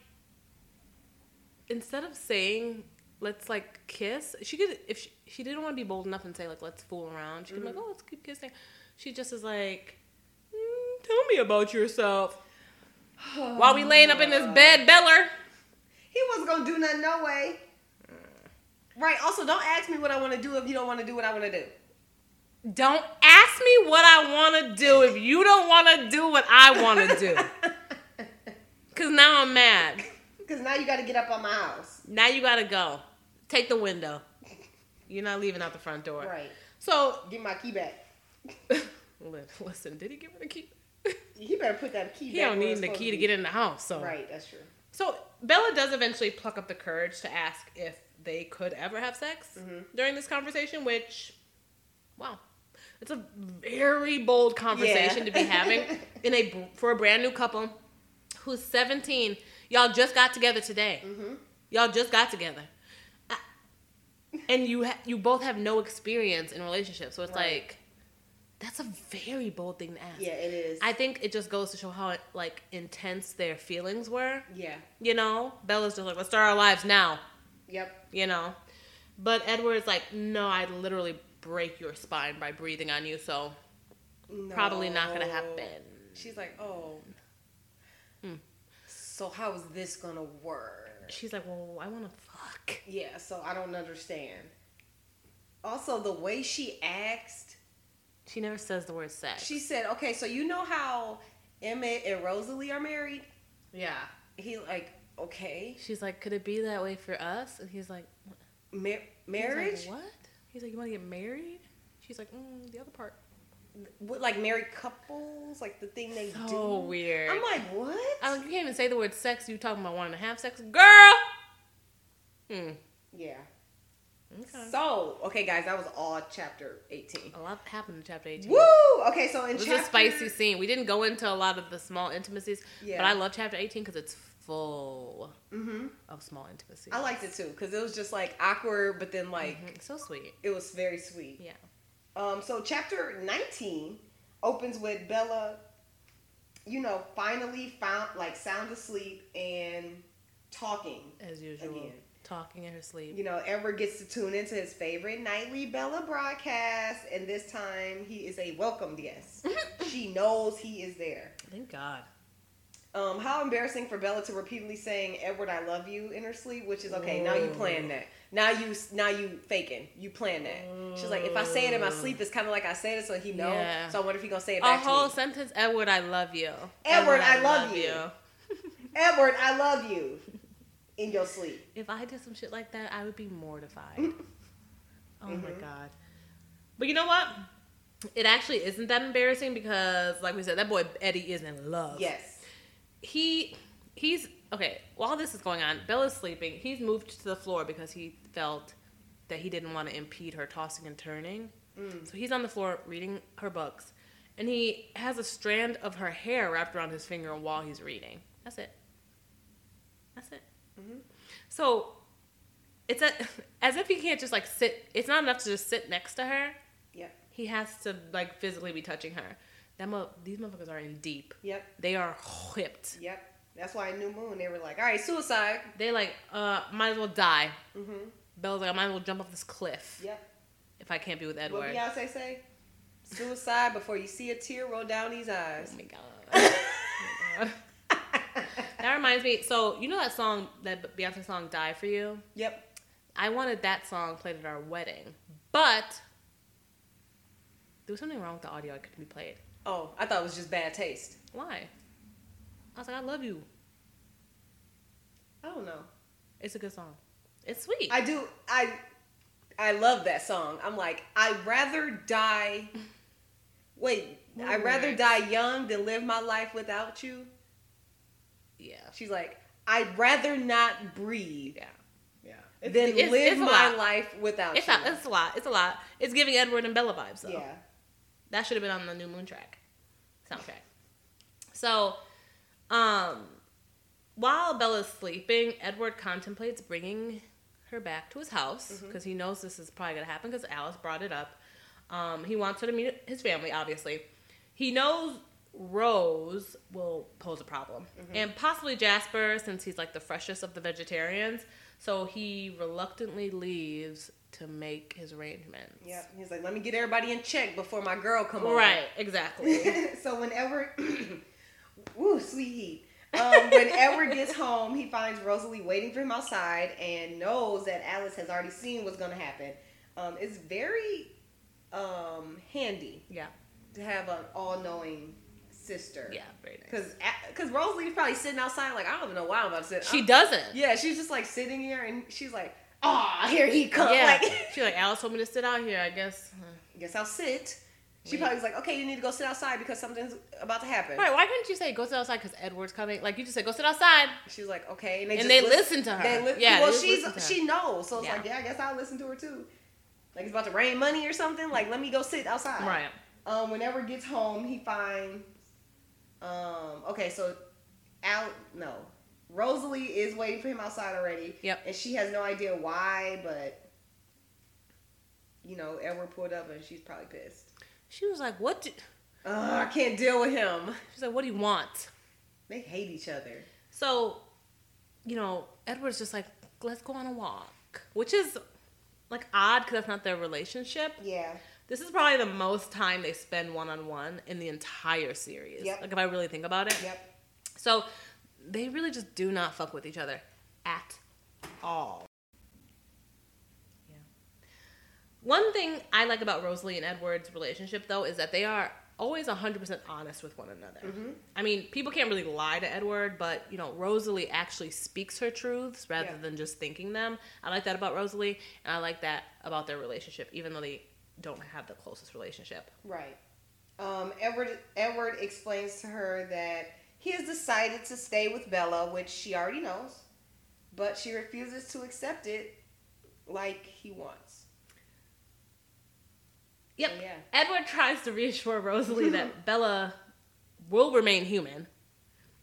instead of saying let's like kiss she could if she, she didn't want to be bold enough and say like let's fool around she could be like oh let's keep kissing she just is like "Mm, tell me about yourself <sighs> while we laying up in this bed beller he wasn't gonna do nothing. No way. Right. Also, don't ask me what I want to do if you don't want to do what I want to do. don't ask me what i want to do if you don't want to do what i want to do <laughs> because now i'm mad Because now you got to get up on my house. Now you gotta go. Take the window. You're not leaving out the front door. Right. So, Get my key back. <laughs> listen, did he give her the key? <laughs> He better put that key He don't need the key to be. get in the house. So, Right. That's true. so Bella does eventually pluck up the courage to ask if they could ever have sex Mm-hmm. during this conversation. Which, wow, it's a very bold conversation Yeah. to be having <laughs> in a for a brand new couple who's 17. Y'all just got together today. Mm-hmm. Y'all just got together. I- And you ha- you both have no experience in relationships. So it's Right. like that's a very bold thing to ask. Yeah, it is. I think it just goes to show how like intense their feelings were. yeah. You know, Bella's just like, let's start our lives now. Yep. You know, but Edward's like, no, I'd literally break your spine by breathing on you. So probably not gonna happen. She's like, oh. So how is this gonna work? She's like, well, I want to fuck. Yeah. So I don't understand. Also, the way she asked, She never says the word sex. she said, "Okay, so you know how Emmett and Rosalie are married?" yeah. He like, okay, She's like, could it be that way for us? And he's like, what? Mar- He's marriage, like, what? He's like, you want to get married? She's like, mm, the other part. Like married couples, like the thing they do. So weird. I'm like, what? Like, you can't even say the word sex. You talking about wanting to have sex, girl? Hmm. yeah. Okay. So, okay, guys, that was all chapter 18. A lot happened in chapter 18. Woo! Okay, so in It was chapter a spicy scene. We didn't go into a lot of the small intimacies, Yeah. but I love chapter 18 because it's full hmm of small intimacies. I liked it too because it was just like awkward, but then like Mhm. So sweet. it was very sweet. Yeah. Um, so chapter 19 opens with Bella, you know, finally found like sound asleep and talking. As usual. Again. Talking in her sleep. You know, Edward gets to tune into his favorite nightly Bella broadcast, and this time he is a welcomed guest. <laughs> she knows he is there. Thank God. Um, how embarrassing for Bella to repeatedly saying "Edward, I love you" in her sleep, which is okay. Now you plan that. Now you now you faking. You plan that. She's like, if I say it in my sleep, it's kind of like I said it, so he know. Yeah. So I wonder if he gonna say it A back to whole sentence, Edward, I love you. Edward, I love you. <laughs> Edward, I love you. In your sleep. <laughs> If I did some shit like that, I would be mortified. <laughs> oh my Mhm. god. But you know what? It actually isn't that embarrassing because, like we said, that boy Eddie is in love. Yes. He he's okay. While this is going on, Bella's sleeping. He's moved to the floor because he felt that he didn't want to impede her tossing and turning. Mm. So he's on the floor reading her books, and he has a strand of her hair wrapped around his finger while he's reading. That's it. That's it. Mhm. So it's a, <laughs> as if he can't just like sit. It's not enough to just sit next to her. Yep. He has to like physically be touching her. That mo- these motherfuckers are in deep. Yep. They are whipped. Yep. That's why in New Moon they were like, all right, suicide. They like uh might as well die. Mm-hmm. Bella's like I might as well jump off this cliff Yep. if I can't be with Edward. What. Beyonce say? Suicide before you see a tear roll down these Oh eyes. my god. Oh my God. <laughs> That reminds me. So you know that song, that Beyonce song, "Die for You." yep. I wanted that song played at our wedding, but there was something wrong with the audio. It couldn't be played. Oh, I thought it was just bad taste. Why? I was like, I love you. I don't know. It's a good song. It's sweet. I do. I I love that song. I'm like, I'd rather die. Wait, What I'd rather lyrics? die young than live my life without you. yeah. She's like, I'd rather not breathe Yeah. Yeah. than It's- live it's my lot. life without It's you. a, it's a lot. It's a lot. It's giving Edward and Bella vibes though. yeah. That should have been on the new moon track. Soundtrack. So, um while Bella's sleeping, Edward contemplates bringing her back to his house Mm-hmm. because he knows this is probably going to happen because Alice brought it up. Um, he wants her to meet his family, obviously. He knows Rose will pose a problem, Mm-hmm. and possibly Jasper, since he's like the freshest of the vegetarians. So he reluctantly leaves to make his arrangements. Yep. He's like, let me get everybody in check before my girl come over. Right, exactly. <laughs> so whenever, <clears throat> woo, sweet heat. Um, when Edward gets home, he finds Rosalie waiting for him outside and knows that Alice has already seen what's going to happen. Um, it's very um, handy yeah, to have an all-knowing sister. yeah, very nice. Because because Rosalie's probably sitting outside like I don't even know why I'm about to sit. She I'm- doesn't. Yeah, she's just like sitting here and she's like, "Ah, here he comes." Yeah. Like, <laughs> She's like, Alice told me to sit out here, I guess. guess I'll sit. She probably was like, "Okay, you need to go sit outside because something's about to happen." Right, why couldn't you say go sit outside because Edward's coming? Like, you just said go sit outside. She was like, "Okay," and they, And they listen- listen to her. They li- Yeah, well, she's listen to her. she knows, so it's Yeah. like, yeah, I guess I'll listen to her too. Like it's about to rain money or something. Like, let me go sit outside. Right. Um, whenever he gets home, he finds. Um. Okay, so Al. No, Rosalie is waiting for him outside already. Yep. And she has no idea why, but you know, Edward pulled up and she's probably pissed. She was like, what? Do... I can't deal with him. She's like, what do you want? They hate each other. So, you know, Edward's just like, let's go on a walk, which is like odd because that's not their relationship. Yeah. This is probably the most time they spend one on one in the entire series. Yep. Like, if I really think about it. Yep. So, they really just do not fuck with each other at all. Yeah. One thing I like about Rosalie and Edward's relationship, though, is that they are always 100% honest with one another. Mm-hmm. I mean, people can't really lie to Edward, but, you know, Rosalie actually speaks her truths rather Yeah. than just thinking them. I like that about Rosalie, and I like that about their relationship, even though they don't have the closest relationship. Right. Um, Edward Edward explains to her that he has decided to stay with Bella, which she already knows, but she refuses to accept it like he wants. Yep. Yeah. Edward tries to reassure Rosalie that <laughs> Bella will remain human,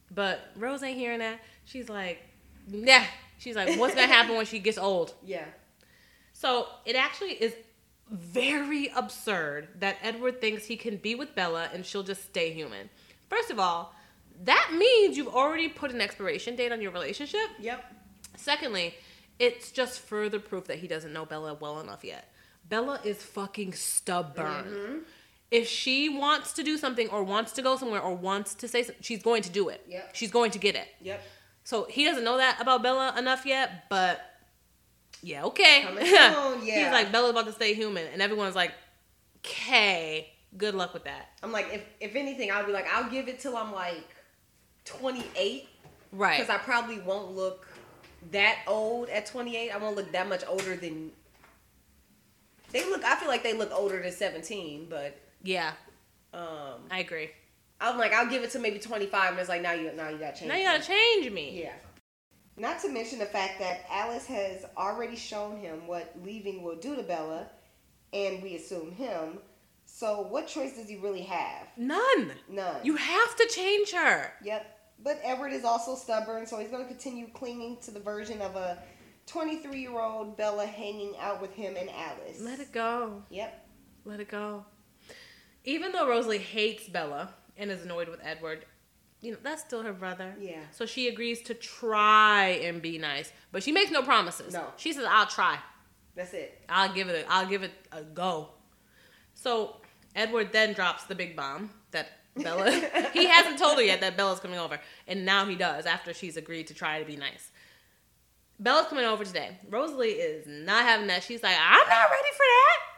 but Rose ain't hearing that. She's like, nah. She's like, what's gonna happen when she gets old? <laughs> Yeah. So it actually is very absurd that Edward thinks he can be with Bella and she'll just stay human. First of all, that means you've already put an expiration date on your relationship. Yep. Secondly, it's just further proof that he doesn't know Bella well enough yet. Bella is fucking stubborn. Mm-hmm. If she wants to do something or wants to go somewhere or wants to say something, she's going to do it. Yep. She's going to get it. Yep. So he doesn't know that about Bella enough yet, but yeah, okay. Soon, <laughs> yeah. He's like, Bella's about to stay human. And everyone's like, okay, good luck with that. I'm like, if if anything, I'll be like, I'll give it till I'm like 28, Right. because I probably won't look that old at 28. I won't look that much older than. They look. I feel like they look older than 17, but yeah, um, I agree. I'm like, I'll give it to maybe 25, and it's like, now you now you got to change. Now you gotta change me. Yeah. Not to mention the fact that Alice has already shown him what leaving will do to Bella, and we assume him. So what choice does he really have? None. None. You have to change her. Yep. But Edward is also stubborn, so he's going to continue clinging to the version of a 23 year old Bella hanging out with him and Alice. Let it go. Yep. Let it go. Even though Rosalie hates Bella and is annoyed with Edward, you know, that's still her brother. Yeah. So she agrees to try and be nice, but she makes no promises. No. She says, "I'll try. That's it. I'll give it. A, I'll give it a go." So Edward then drops the big bomb that Bella. <laughs> he hasn't told her yet that Bella's coming over, and now he does after she's agreed to try to be nice. Bella's coming over today. Rosalie is not having that. She's like, "I'm not ready for that."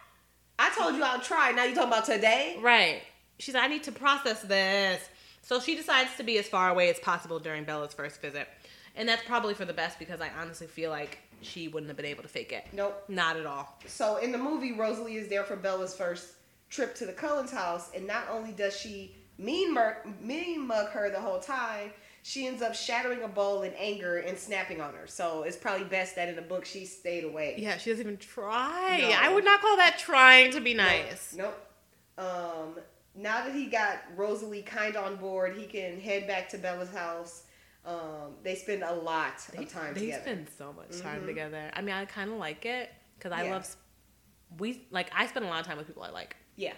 I told you I'll try. Now you talking about today? Right. She's like, I need to process this. So she decides to be as far away as possible during Bella's first visit. And that's probably for the best because I honestly feel like she wouldn't have been able to fake it. Nope. Not at all. So in the movie, Rosalie is there for Bella's first trip to the Cullens house, and not only does she mean mug, mean mug her the whole time, she ends up shattering a bowl in anger and snapping on her. So it's probably best that in the book she stayed away. Yeah, she doesn't even try. No. I would not call that trying to be nice. Nope. Um, now that he got Rosalie kind on board, he can head back to Bella's house. Um, they spend a lot They, of time they together. spend so much time Mhm. together. I mean, I kind of like it because I Yeah. love. We like I spend a lot of time with people I like. yeah,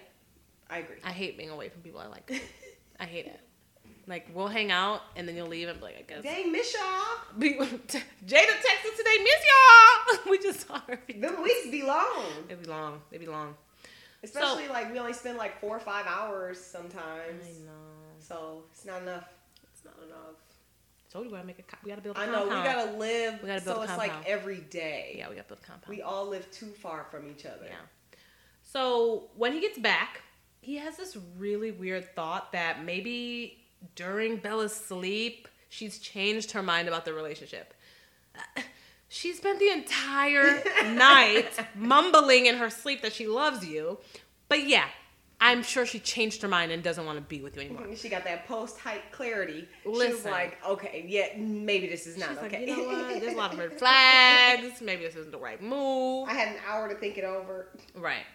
I agree. I hate being away from people I like. <laughs> I hate it. Like we'll hang out and then you'll leave and be like, I guess. Dang, miss y'all. <laughs> Jada texted today, miss y'all. <laughs> We just saw her. Them weeks be long. They be long. They be long. Especially like we only spend like four or five hours sometimes. I know. So it's not enough. It's not enough. So we gotta make a. We gotta build a I know we gotta live. We gotta build so it's like every day. Yeah, we gotta build a compound. We all live too far from each other. Yeah. So when he gets back, he has this really weird thought that maybe during Bella's sleep, she's changed her mind about the relationship. <sighs> She spent the entire <laughs> night mumbling in her sleep that she loves you. But yeah, I'm sure she changed her mind and doesn't want to be with you anymore. <laughs> She got that post height clarity. She was like, okay, yeah, maybe this is not She's okay. like, you know what? <laughs> There's a lot of red flags. Maybe this isn't the right move. I had an hour to think it over. Right.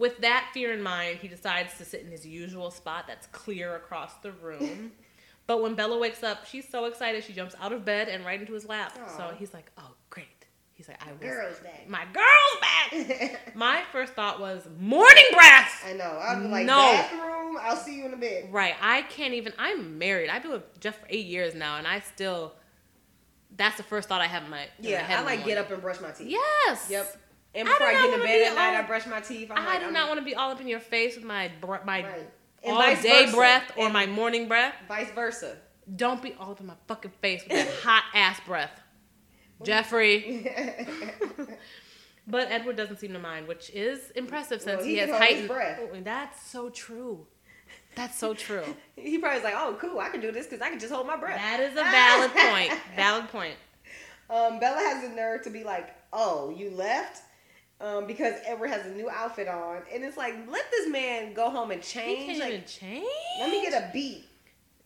With that fear in mind, he decides to sit in his usual spot that's clear across the room. <laughs> but when Bella wakes up, she's so excited she jumps out of bed and right into his lap. So he's like, "Oh, great." He's like, "I was Girls back. my girl's back." <laughs> My first thought was morning breath. I know. I'd be like, No. bathroom. I'll see you in a bit. Right. I can't even. I'm married. I've been with Jeff for eight years now, and I still. That's the first thought I have in my. in my Yeah, I like get up and brush my teeth. Yes. Yep. And before do I, get in bed at night, all- I brush my teeth. I'm I like, do I'm- not want to be all up in your face with my br- my Right. All day versa. breath or And my morning breath. vice versa. Don't be all up in my fucking face with that <laughs> hot ass breath. Jeffrey. <laughs> But Edward doesn't seem to mind, which is impressive since Well, he, he has can hold his heightened. breath. Oh, that's so true. That's so true. <laughs> he probably's like, oh, cool, I can do this because I can just hold my breath. that is a valid point. Valid point. Um, Bella has the nerve to be like, "Oh, you left," um, because Edward has a new outfit on, and it's like, let this man go home and change. He can't Like, even change. let me get a beat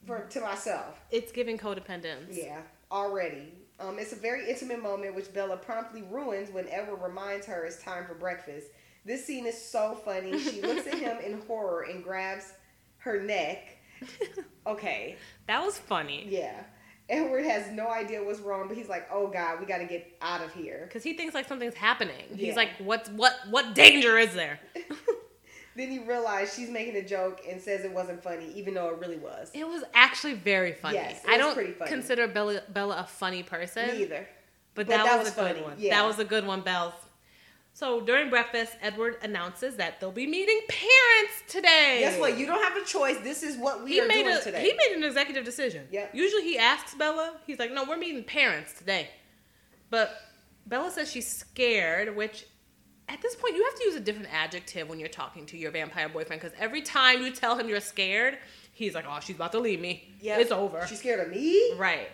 for to myself. It's giving codependence. Yeah, already. Um, it's a very intimate moment, which Bella promptly ruins when Edward reminds her it's time for breakfast. This scene is so funny. She looks at him in horror and grabs her neck. <laughs> Okay, That was funny. yeah. Edward has no idea what's wrong, but he's like, "Oh God, we got to get out of here." Because he thinks like something's happening. Yeah. He's like, "What's what? What danger is there?" <laughs> Then he realized she's making a joke and says it wasn't funny, even though it really was. It was actually very funny. Yes, it I was don't pretty funny. consider Bella, Bella a funny person, Me either. but, But that, that was, was a good one. yeah. That was a good one, Bells. So during breakfast, Edward announces that they'll be meeting parents today. Guess what? You don't have a choice. This is what we he are made doing a today. he made an executive decision. Yeah. Usually he asks Bella. He's like, "No, we're meeting parents today," but Bella says she's scared. Which, at this point, you have to use a different adjective when you're talking to your vampire boyfriend because every time you tell him you're scared, he's like, "Oh, she's about to leave me. Yep. It's over." She's scared of me. right.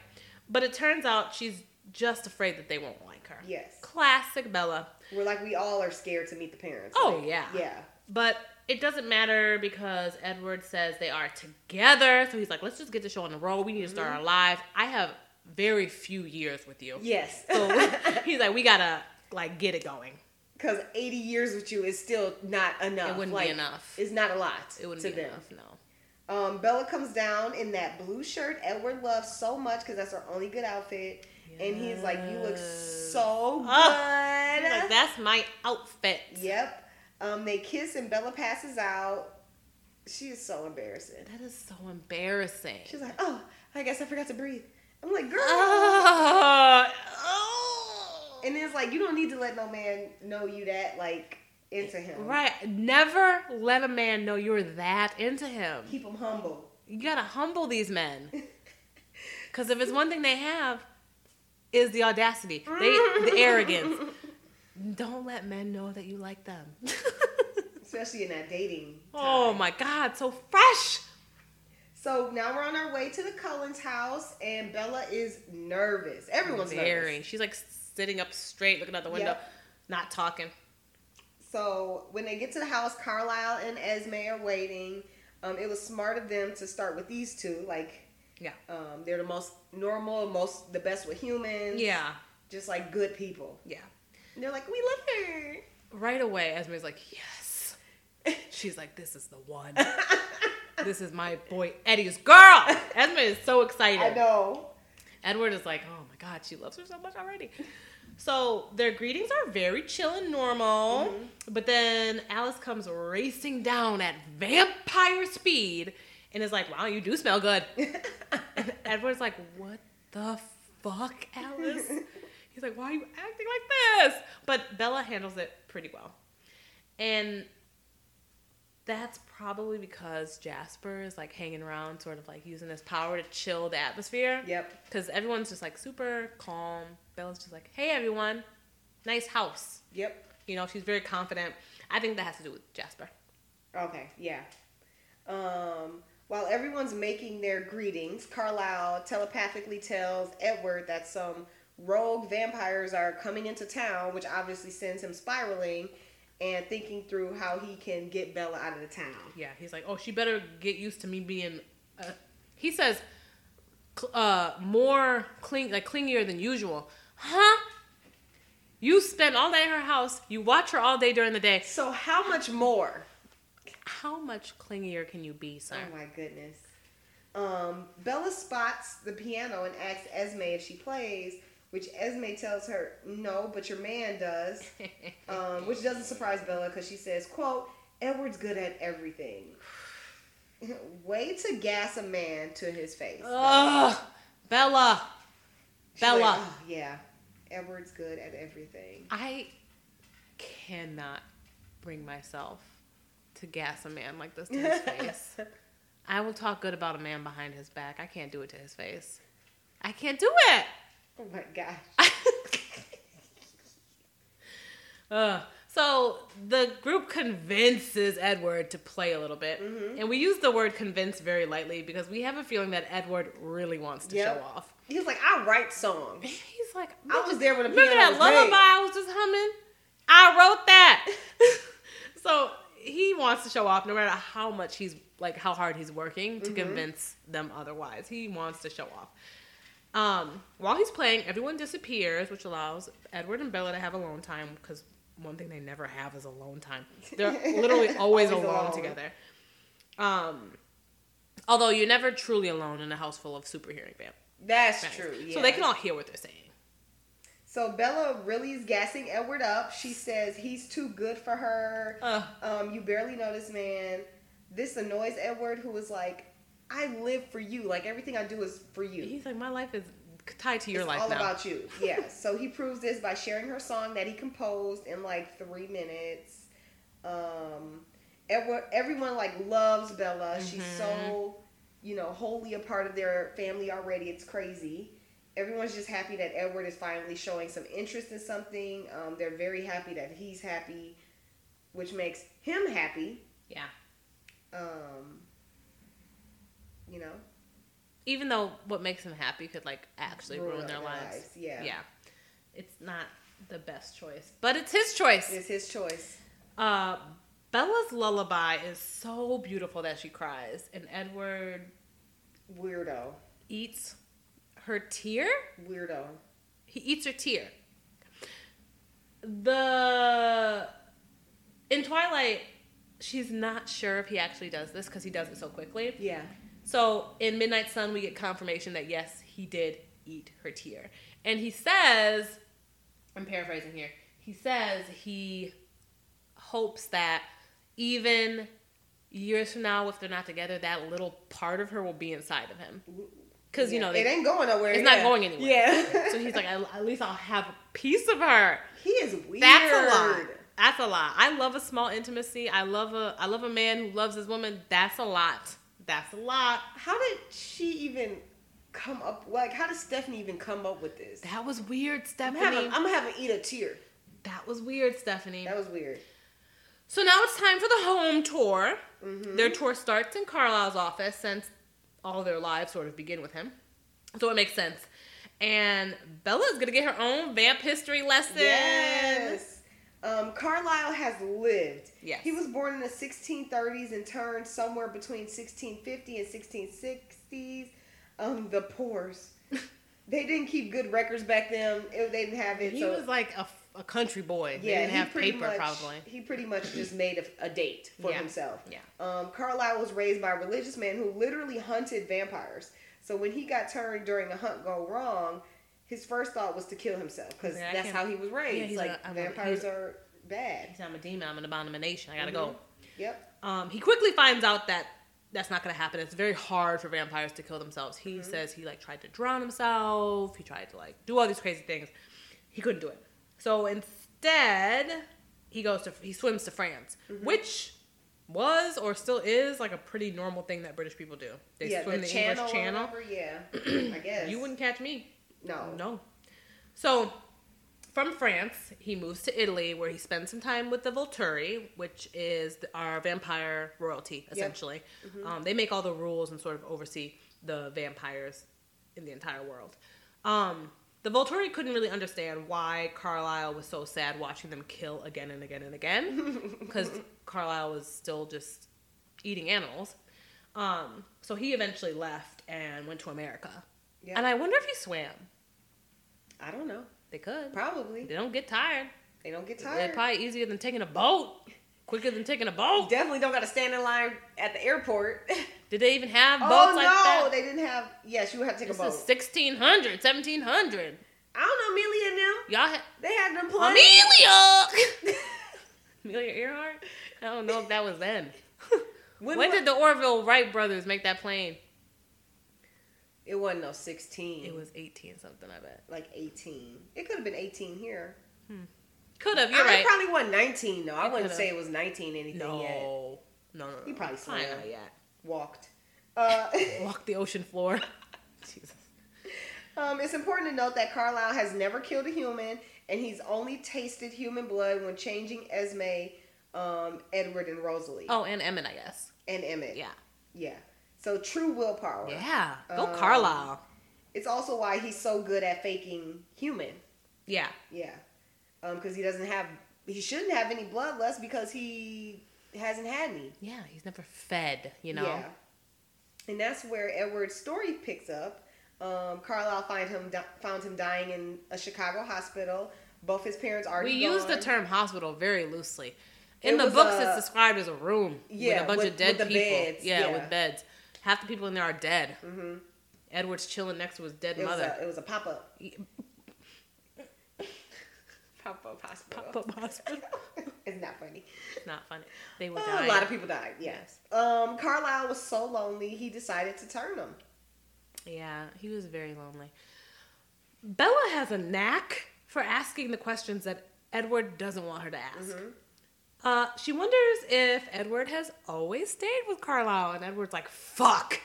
But it turns out she's just afraid that they won't like her. Yes. Classic Bella. We're like we all are scared to meet the parents. Oh, Like, yeah. yeah. But it doesn't matter because Edward says they are together. So he's like, let's just get the show on the road. We need to start Mm-hmm. our lives. I have very few years with you. Yes. So <laughs> he's like, we gotta like get it going. Because 80 years with you is still not enough. It wouldn't Like, be enough. It's not a lot. It wouldn't to be them. enough, no. Um, Bella comes down in that blue shirt Edward loves so much because that's her only good outfit. And he's like, You look so good. <laughs> Oh, He's like, that's my outfit. Yep. Um, they kiss and Bella passes out. She is so embarrassing. That is so embarrassing. She's like, Oh, I guess I forgot to breathe. I'm like, Girl. oh, oh. <laughs> And it's like, You don't need to let no man know you that, like, into him. Right. Never let a man know you're that into him. Keep him humble. You gotta humble these men. <laughs> Because if it's one thing they have, is the audacity, they the <laughs> arrogance. Don't let men know that you like them. <laughs> Especially in that dating. oh my God, so fresh. So now we're on our way to the Cullens house, and Bella is nervous. Everyone's Very. nervous. She's like sitting up straight, looking out the window, Yep. not talking. So when they get to the house, Carlisle and Esme are waiting. Um, it was smart of them to start with these two. Like, Yeah. um, they're the most normal, most the best with humans. Yeah. just like good people. Yeah. And they're like, we love her. Right away, Esme's like, yes. <laughs> She's like, this is the one. <laughs> this is my boy Eddie's girl. <laughs> Esme is so excited. I know. Edward is like, oh my god, she loves her so much already. So their greetings are very chill and normal, Mm-hmm. but then Alice comes racing down at vampire speed and is like, wow, you do smell good. and <laughs> Edward's like, what the fuck, Alice? He's like, why are you acting like this? But Bella handles it pretty well. And that's probably because Jasper is like hanging around, sort of like using his power to chill the atmosphere. Yep. Because everyone's just like super calm. Bella's just like, hey, everyone, nice house. Yep. You know, she's very confident. I think that has to do with Jasper. Okay, yeah. Um, while everyone's making their greetings, Carlisle telepathically tells Edward that some rogue vampires are coming into town, which obviously sends him spiraling and thinking through how he can get Bella out of the town. Yeah, he's like, oh, she better get used to me being. Uh, he says, uh, more cling like clingier than usual, huh? You spend all day in her house. You watch her all day during the day. So how much more? How much clingier can you be, sir? Oh my goodness. Um, Bella spots the piano and asks Esme if she plays, which Esme tells her no, but your man does. <laughs> um, which doesn't surprise Bella because she says, "quote Edward's good at everything." <laughs> Way to gas a man to his face. Ugh, Bella. She's like, Bella. "Oh, yeah, Edward's good at everything. I cannot bring myself to gas a man like this to his <laughs> face. I will talk good about a man behind his back. I can't do it to his face. I can't do it. Oh my gosh. Ugh. <laughs> Uh, so the group convinces Edward to play a little bit. Mm-hmm. And we use the word convince very lightly because we have a feeling that Edward really wants to Yep. show off. He's like, "I write songs." He's like, I was there when the Remember piano that lullaby I was just humming? I wrote that. <laughs> so he wants to show off no matter how much he's like how hard he's working to Mm-hmm. convince them otherwise. He wants to show off. Um, while he's playing, everyone disappears, which allows Edward and Bella to have alone time because one thing they never have is alone time. They're <laughs> literally always, Always alone, alone. together. Um, although you're never truly alone in a house full of super hearing vamp. That's vamps. true. Yeah. So they can all hear what they're saying. So Bella really is gassing Edward up. She says he's too good for her. Ugh. Um, you barely know this man. This annoys Edward, who is like, I live for you. Like everything I do is for you. He's like, my life is tied to your life. it's life all now. about you. <laughs> Yeah. so he proves this by sharing her song that he composed in like three minutes. Um, Edward, everyone like loves Bella. She's Mhm. so, you know, wholly a part of their family already. It's crazy. Everyone's just happy that Edward is finally showing some interest in something. Um, they're very happy that he's happy, which makes him happy. yeah. Um, you know, Even though what makes them happy could like actually ruin, their, lives. Yeah. Yeah. It's not the best choice, but it's his choice. It's his choice. Uh, Bella's lullaby is so beautiful that she cries, and Edward Weirdo. eats her tear. Weirdo. He eats her tear. The in Twilight, she's not sure if he actually does this because he does it so quickly. Yeah. So in Midnight Sun, we get confirmation that yes, he did eat her tear. And he says, I'm paraphrasing here, he says he hopes that even years from now, if they're not together, that little part of her will be inside of him. Because, you know, it ain't going nowhere. it's not going anywhere. Yeah. so he's like, at at least I'll have a piece of her. he is weird. That's a lot. That's a lot. I love a small intimacy. I love a I love a man who loves his woman. That's a lot. That's a lot. How did she even come up? Like, how did Stephenie even come up with this? That was weird, I'm Stephenie. having, I'm gonna have an eat a tear. that was weird, Stephenie. That was weird. So now it's time for the home tour. Mhm. Their tour starts in Carlisle's office since all their lives sort of begin with him. So it makes sense. And Bella's gonna get her own vamp history lesson. Yes. Um, Carlisle has lived. Yes. He was born in the 1630s and turned somewhere between 1650 and 1660s. Um, the Poors. <laughs> they didn't keep good records back then. It, they didn't have it. He so was like a, a country boy. Yeah, didn't he have pretty paper much, probably. He pretty much just made a, a date for Yeah. himself. Yeah. Um, Carlisle was raised by a religious man who literally hunted vampires. So when he got turned during a hunt go wrong, his first thought was to kill himself because that's how he was raised. Yeah, he's like a- vampires he's- are bad. I'm a demon. I'm an abomination. I gotta go. Yep. Um, he quickly finds out that that's not gonna happen. It's very hard for vampires to kill themselves. He Mm-hmm. says he like tried to drown himself. He tried to like do all these crazy things. He couldn't do it. So instead, he goes to he swims to France, Mm-hmm. which was or still is like a pretty normal thing that British people do. They yeah, swim the, the, channel. English Channel. whatever, Yeah. I <clears throat> guess You wouldn't catch me. No. No. So, from France, he moves to Italy where he spends some time with the Volturi, which is the- our vampire royalty, essentially. Um, they make all the rules and sort of oversee the vampires in the entire world. Um, the Volturi couldn't really understand why Carlisle was so sad watching them kill again and again and again, <laughs> because Carlisle was still just eating animals. Um, so he eventually left and went to America. Yeah. And I wonder if he swam. I don't know. They could. Probably. They don't get tired. They don't get They're tired. probably easier than taking a boat. Quicker than taking a boat. Definitely don't got to stand in line at the airport. <laughs> Did they even have oh, boats oh like no, that? they didn't have. Yes, you would have to take this a boat. is 1600, 1700. I don't know, Amelia and them. Y'all had They had them plenty. Amelia. <laughs> Amelia Earhart. I don't know if that was then. <laughs> When, When did the Orville Wright brothers make that plane? It wasn't no sixteen. It was 18 something, I bet. like eighteen. It could have been eighteen here. Hmm. Could have. You're I, right. It probably wasn't nineteen though. I wouldn't coulda. say it was nineteen anything no. yet. no. No, no, He probably swam. not yet. Walked. Uh, <laughs> Walk the ocean floor. <laughs> Jesus. um, it's important to note that Carlisle has never killed a human, and he's only tasted human blood when changing Esme, um, Edward, and Rosalie, Oh, and Emmett, I guess. and Emmett. Yeah. Yeah. So true willpower. Yeah. Go Um, Carlisle. It's also why he's so good at faking human. Yeah. Yeah. Um, because he doesn't have, he shouldn't have any bloodlust because he hasn't had any. Yeah, he's never fed, you know? Yeah. And that's where Edward's story picks up. Um, Carlisle find him di- found him dying in a Chicago hospital. Both his parents are. We use the term hospital very loosely. In It the books, a- it's described as a room Yeah, with a bunch with- of dead people. beds, Yeah, yeah. with beds. Half the people in there are dead. hmm Edward's chilling next to his dead It was mother. a it was a pop up. Pop up hospital. Pop-up hospital. <laughs> it's not funny. It's not funny. They were Oh, dying. a lot of people died. Yes. Um, Carlisle was so lonely he decided to turn him. Yeah, he was very lonely. Bella has a knack for asking the questions that Edward doesn't want her to ask. Mm-hmm. Uh, she wonders if Edward has always stayed with Carlisle, and Edward's like, fuck.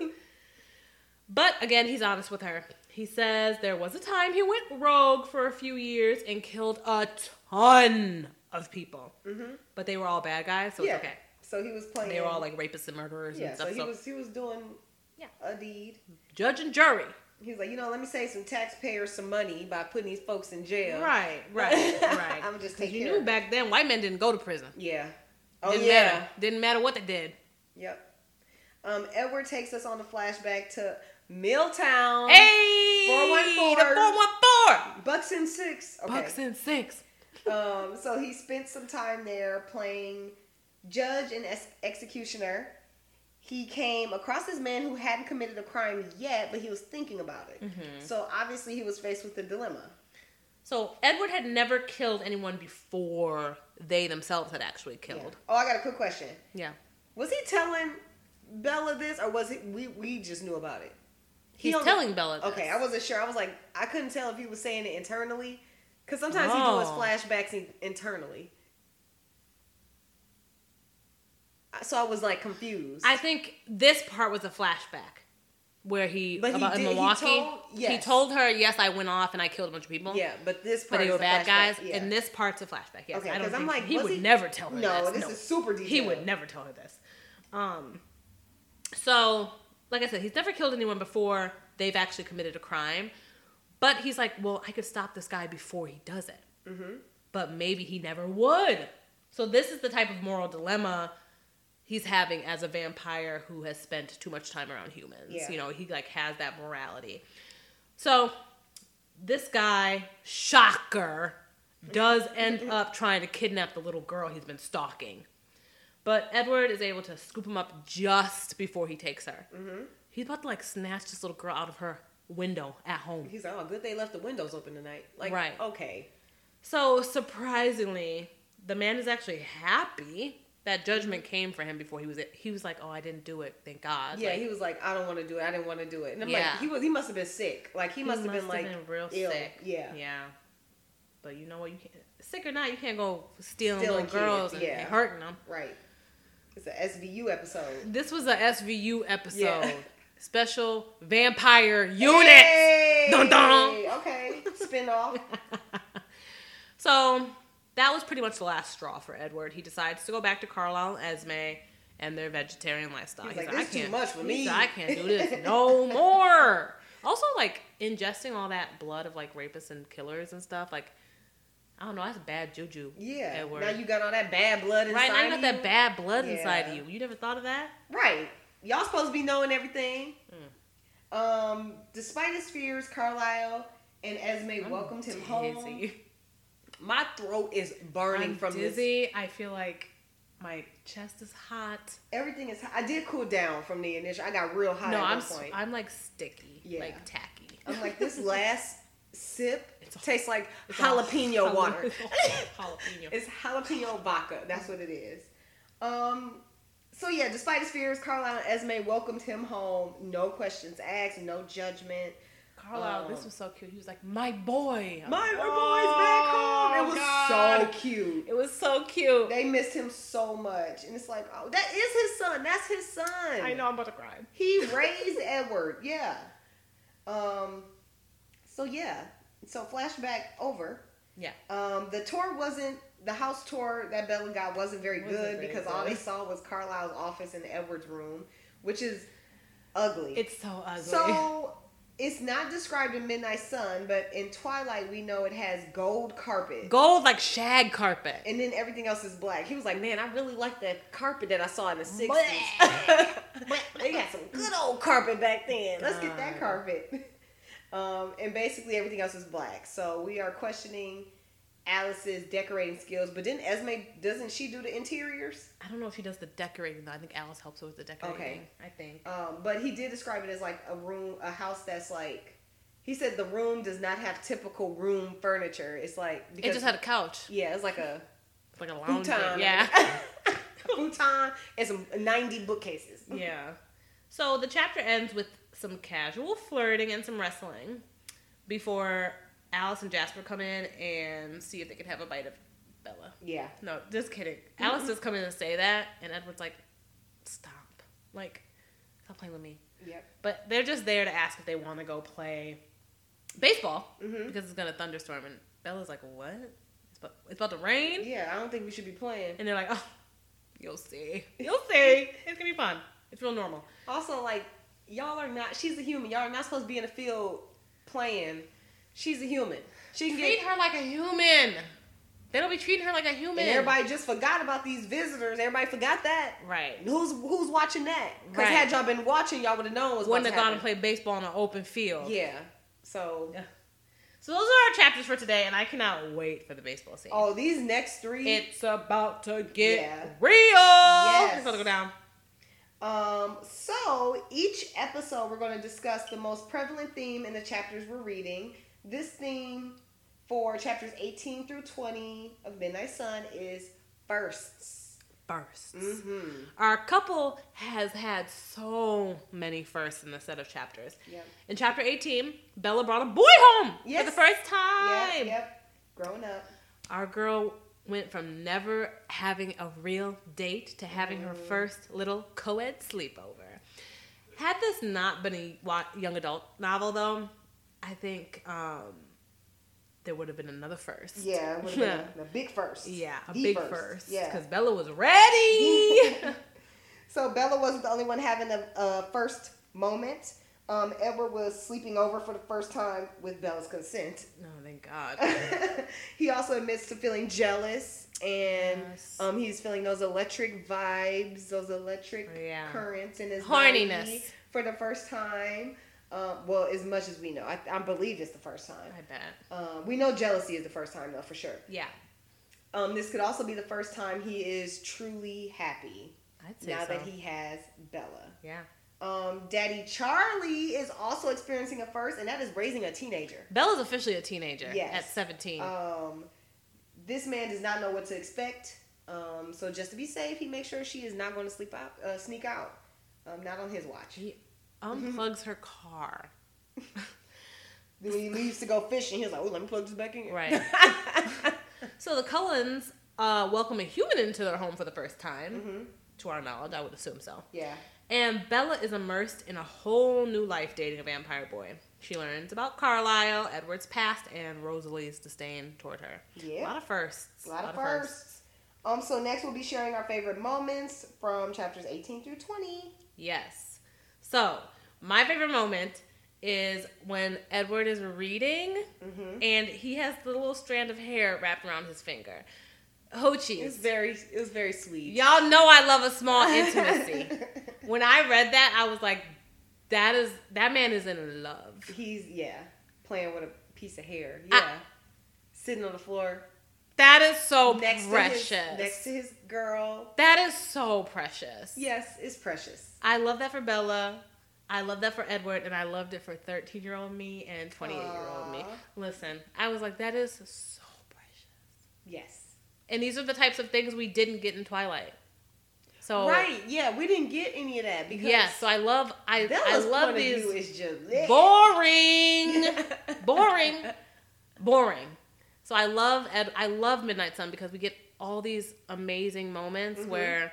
<laughs> but again, he's honest with her. He says there was a time he went rogue for a few years and killed a ton of people. Mm-hmm. But they were all bad guys, so yeah. it's okay. So he was playing. They were all like rapists and murderers yeah. and So stuff. he So, was he was doing Yeah. a deed. judge and jury. He's like, you know, let me save some taxpayers some money by putting these folks in jail. Right, <laughs> right, right. I'm just taking you knew back then white men didn't go to prison. Yeah. Oh Didn't yeah. matter. Didn't matter what they did. Yep. Um, Edward takes us on a flashback to Milltown. Hey, 414. the four one four. Bucks and six. Okay. Bucks and six. Um, so he spent some time there playing judge and ex- executioner. He came across this man who hadn't committed a crime yet, but he was thinking about it. Mm-hmm. So obviously he was faced with the dilemma. So Edward had never killed anyone before they themselves had actually Yeah. killed. Oh, I got a quick question. Yeah. Was he telling Bella this, or was it we we just knew about it? He He's only- telling Bella. This. Okay, I wasn't sure. I was like, I couldn't tell if he was saying it internally, because sometimes he Oh. does flashbacks internally. So I was like confused. I think this part was a flashback where he But he about in did- he Milwaukee. told- He told her, "Yes, I went off and I killed a bunch of people." yeah, but this But part they is were bad flashback, guys, Yeah. and this part's a flashback. Yes, Okay, I don't I'm like, he would he- never tell her no, this. this is super detailed. He would never tell her this. Um, so, like I said, he's never killed anyone before they've actually committed a crime. But he's like, well, I could stop this guy before he does it. Mm-hmm. But maybe he never would. So this is the type of moral dilemma he's having as a vampire who has spent too much time around humans. Yeah. You know, he like has that morality. So this guy, shocker, does end <laughs> up trying to kidnap the little girl he's been stalking. But Edward is able to scoop him up just before he takes her. Mm-hmm. He's about to like snatch this little girl out of her window at home. He's like, oh, good they left the windows open tonight. Like, Right. okay. So surprisingly, the man is actually happy that judgment came for him before he was. He was like, "Oh, I didn't do it. Thank God." Yeah, Like, he was like, I don't want to do it. I didn't want to do it. And I'm Yeah. like, he was, he must have been sick. Like, he, must have been like real ill. sick. Yeah. yeah. But you know what? You can't sick or not, you can't go stealing, Stealing little girls and, yeah. and hurting them. Right. It's an SVU episode. This was a SVU episode, Yeah. special vampire unit. Hey! Dun, dun. Okay. Spin off. <laughs> So that was pretty much the last straw for Edward. He decides to go back to Carlisle and Esme and their vegetarian lifestyle. He's He's like, I "This too can't- much for me." I can't do this <laughs> no more. Also, like ingesting all that blood of like rapists and killers and stuff, like I don't know, that's bad juju. Yeah. Now you got all that bad blood inside you. right now you got of that bad blood inside of you. You never thought of that? Right. Y'all supposed to be knowing everything. Mm. Um, despite his fears, Carlisle and Esme I'm welcomed him home. My throat is burning I'm from this. dizzy. I feel like my chest is hot. Everything is. I did cool down from the initial. I got real hot no, at I'm point. I'm like sticky, Yeah. like tacky. I'm like this <laughs> last sip tastes like jalapeno jala- water. <laughs> jalapeno. It's jalapeno vodka. That's what it is. Um. So yeah, despite his fears, Carlisle and Esme welcomed him home. No questions asked. No judgment. Carlisle, this Um, was so cute. He was like, "My boy, My, I'm boy's back home. It was Oh, God. so cute. It was so cute. They missed him so much, and it's like, oh, that is his son. That's his son. I know I'm about to cry. He raised <laughs> Edward. Yeah. Um. So yeah. So flashback over. Yeah. Um. The tour wasn't the house tour that Bella got wasn't very Wasn't good very because all they saw was Carlisle's office and Edward's room, which is ugly. It's so ugly. so it's not described in Midnight Sun, but in Twilight we know it has gold carpet. Gold like shag carpet. and then everything else is black. He was like, "Man, I really like that carpet that I saw in the '60s. Bleh. <laughs> they got some good old carpet back then. Let's get that carpet." Um, and basically everything else is black. So we are questioning Alice's decorating skills. But then Esme doesn't she do the interiors? I don't know if she does the decorating though. I think Alice helps her with the decorating. Okay. I think. Um, but he did describe it as like a room, a house that's like. He said the room does not have typical room furniture. It's like It just had a couch. yeah, it's like a It's like a lounge. futon. Yeah. a <laughs> futon and some ninety bookcases. yeah. So the chapter ends with some casual flirting and some wrestling before Alice and Jasper come in and see if they can have a bite of Bella. Yeah. No, just kidding. Alice does come in and say that, and Edward's like, "Stop! Like, stop playing with me." Yep. But they're just there to ask if they want to go play baseball Mhm. because it's gonna thunderstorm. And Bella's like, "What? It's about, it's about to rain?" Yeah, I don't think we should be playing. And they're like, "Oh, you'll see. You'll see. It's gonna be fun. It's real normal." Also, like, y'all are not. She's a human. Y'all are not supposed to be in the field playing. She's a human. She can Treat get. her like a human. They don't be treating her like a human. And everybody just forgot about these visitors. Everybody forgot that. right? Who's who's watching that? Because Right. had y'all been watching, y'all would have known was Wouldn't have gone and played baseball in an open field. Yeah. So. Yeah. So those are our chapters for today, and I cannot wait for the baseball scene. Oh, these next three. It's about to get Yeah. real. Yes. It's about to go down. Um, so each episode we're going to discuss the most prevalent theme in the chapters we're reading. This theme for chapters 18 through 20 of Midnight Sun is firsts. Firsts. Mm-hmm. Our couple has had so many firsts in the set of chapters. Yep. In chapter 18, Bella brought a boy home for the first time. Yep. Yep. Growing up. Our girl went from never having a real date to having her Mm. first little co-ed sleepover. Had this not been a young adult novel, though, I think um, there would have been another first. Yeah, it would have been a, <laughs> a big first. Yeah, a The big first. Yeah. Because Bella was ready. <laughs> <laughs> So Bella wasn't the only one having a, a first moment. Um, Edward was sleeping over for the first time with Bella's consent. no, thank God. <laughs> he also admits to feeling jealous and Yes. um, he's feeling those electric vibes, those electric Yeah. currents in his Horniness. body for the first time. Um, well, as much as we know, I, I believe it's the first time. I bet. Um, we know jealousy is the first time, though, for sure. Yeah, Um, this could also be the first time he is truly happy I'd say now so. that he has Bella. yeah. Um, Daddy Charlie is also experiencing a first, and that is raising a teenager. Bella's officially a teenager Yes. at 17. Um, this man does not know what to expect. Um, so just to be safe, he makes sure she is not going to sleep out, uh, sneak out. Um, not on his watch. he unplugs her car. <laughs> Then he leaves to go fishing, he's like, "Oh, let me plug this back in." Right. <laughs> So the Cullens uh, welcome a human into their home for the first time. hmm To our knowledge, I would assume so. Yeah. And Bella is immersed in a whole new life dating a vampire boy. She learns about Carlisle, Edward's past, and Rosalie's disdain toward her. Yeah. A lot of firsts. A lot of firsts. Um, so next we'll be sharing our favorite moments from chapters 18 through 20. Yes. So, my favorite moment is when Edward is reading Mm-hmm. and he has the little strand of hair wrapped around his finger. Hoochies. It was very, it was very sweet. Y'all know I love a small <laughs> intimacy. when I read that, I was like, that is that man is in love. He's yeah, playing with a piece of hair. I- Yeah, sitting on the floor That is so next precious. to his next to his girl. that is so precious. Yes, it's precious. I love that for Bella. I love that for Edward, and I loved it for 13 year old me and 28 year old me. Listen, I was like, that is so precious. Yes. And these are the types of things we didn't get in Twilight. So Right. Yeah, we didn't get any of that because yeah, so I love I I love these is just lit. boring, <laughs> boring, boring. So I love Ed, I love Midnight Sun because we get all these amazing moments Mhm. where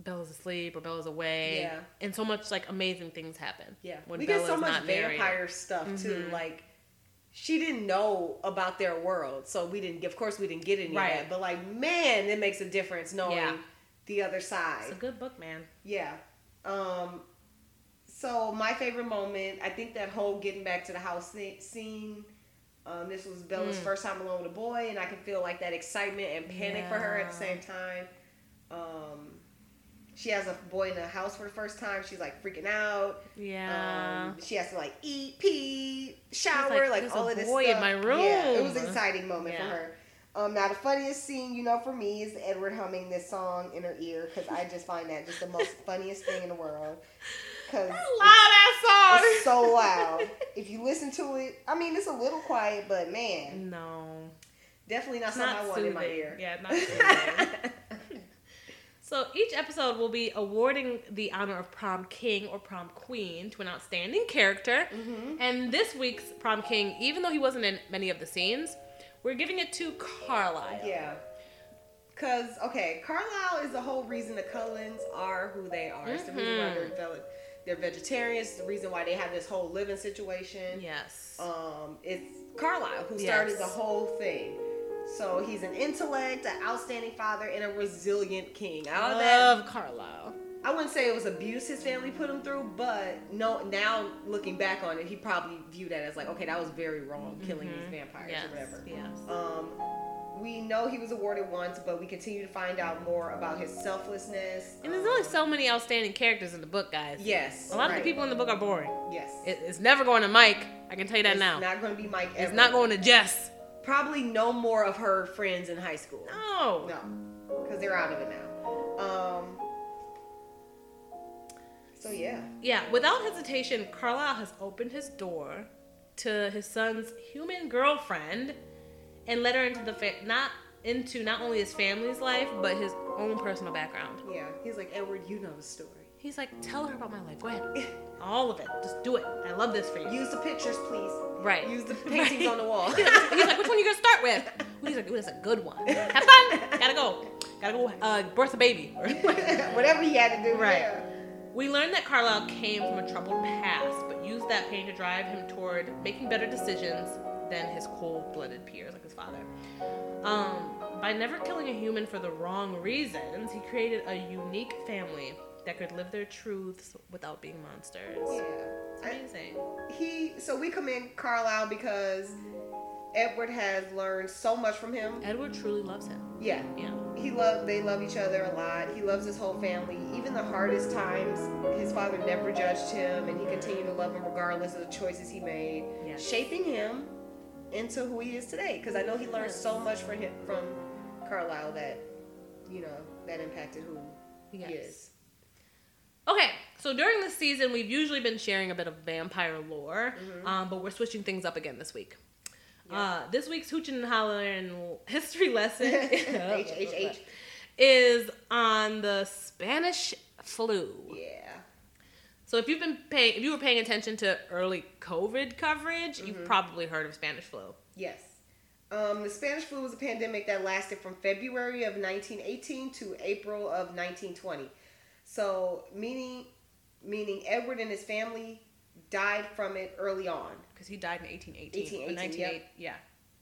Bella's asleep or Bella's away, Yeah. and so much like amazing things happen. Yeah, when we Bella's get so much vampire stuff too. Mhm. Like she didn't know about their world, so we didn't. Of course, we didn't get any Right. of that. But like, man, it makes a difference knowing Yeah. the other side. It's a good book, man. Yeah. Um. So my favorite moment, I think that whole getting back to the house scene. Um, this was Bella's Mm. first time alone with a boy, and I can feel like that excitement and panic for her at the same time. Um, she has a boy in the house for the first time. She's like freaking out. Yeah. Um, she has to like eat, pee, shower, like, like, all of this boy in my room. Yeah, it was an exciting moment for her. Um, now the funniest scene, you know, for me is Edward humming this song in her ear because I just find that just the most <laughs> funniest thing in the world. Because I love that song. it's so loud. <laughs> If you listen to it, I mean, it's a little quiet, but man, No. definitely not It's something not I want soothing. in my ear. Yeah, not. <laughs> so each episode will be awarding the honor of prom king or prom queen to an outstanding character. Mhm. And this week's prom king, even though he wasn't in many of the scenes, we're giving it to Carlisle. Yeah. Cause okay, Carlisle is the whole reason the Cullens are who they are. It's the reason why they're Mhm. they're vegetarians. It's the reason why they have this whole living situation. Yes. Um, it's Carlisle who Yes. started the whole thing. So he's an intellect, an outstanding father, and a resilient king. All of that love Carlisle. I wouldn't say it was abuse his family put him through, but no. Now looking back on it, he probably viewed that as like, okay, that was very wrong, killing these vampires Yes. or whatever. Yes. Um, we know he was awarded once, but we continue to find out more about his selflessness. And there's um, only so many outstanding characters in the book, guys. yes, A lot of the people in the book are boring. Yes, It, it's never going to Mike. I can tell you that it's now. It's not going to be Mike. it's not going to Jess. Probably no more of her friends in high school. No. No, because they're out of it now. Um. So yeah, Yeah, without hesitation, Carlisle has opened his door to his son's human girlfriend and let her into the fa- not into not only his family's life but his own personal background. yeah. He's like Edward. You know the story. He's like, "Tell her about my life. Go ahead, all of it. Just do it. I love this for you." Use the pictures, please. right. Use the <laughs> paintings Right. on the wall. He's like, he's like, "Which one are you gonna start with?" He's like, "Ooh, that's a good one. Have fun. Gotta go. Gotta go. Uh, birth a baby." <laughs> Whatever he had to do. Right. yeah. We learned that Carlisle came from a troubled past, but used that pain to drive him toward making better decisions than his cold-blooded peers, like his father. Um, by never killing a human for the wrong reasons, he created a unique family that could live their truths without being monsters. Yeah. It's I- amazing. he so we commend Carlisle because Edward has learned so much from him. Edward truly loves him. Yeah. Yeah. He love they love each other a lot. He loves his whole family. Even the hardest times, his father never judged him and he continued to love him regardless of the choices he made, Yes. shaping him into who he is today. Because I know he learned so much from him from Carlisle that you know that impacted who Yes. he is. Okay, so during this season, we've usually been sharing a bit of vampire lore, um, but we're switching things up again this week. Uh, this week's Hoochin and Hollering <laughs> history lesson <laughs> H <laughs> H H. is on the Spanish flu. Yeah. So if you've been paying, if you were paying attention to early COVID coverage, Mm-hmm. you've probably heard of Spanish flu. Yes. Um, the Spanish flu was a pandemic that lasted from February of 1918 to April of 1920. So, meaning meaning Edward and his family died from it early on. Because he died in 1818. 1818, 1918, yeah.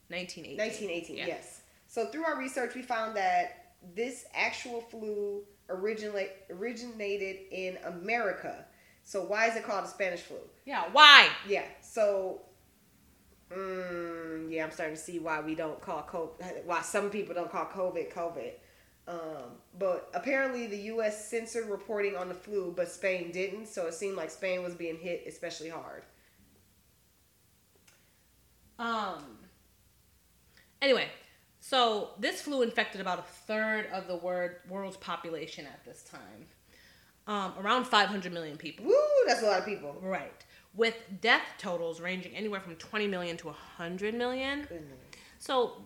1918. 1918, Yeah. yes. So, through our research, we found that this actual flu originally originated in America. So, why is it called the Spanish flu? Yeah, why? Yeah. So, mm, yeah, I'm starting to see why we don't call COVID, why some people don't call COVID COVID. Um, but apparently, the U.S. censored reporting on the flu, but Spain didn't. So it seemed like Spain was being hit especially hard. Um. Anyway, so this flu infected about a third of the word, world's population at this time. Um, around 500 million people. Woo, that's a lot of people. Right. With death totals ranging anywhere from 20 million to 100 million. Goodness. So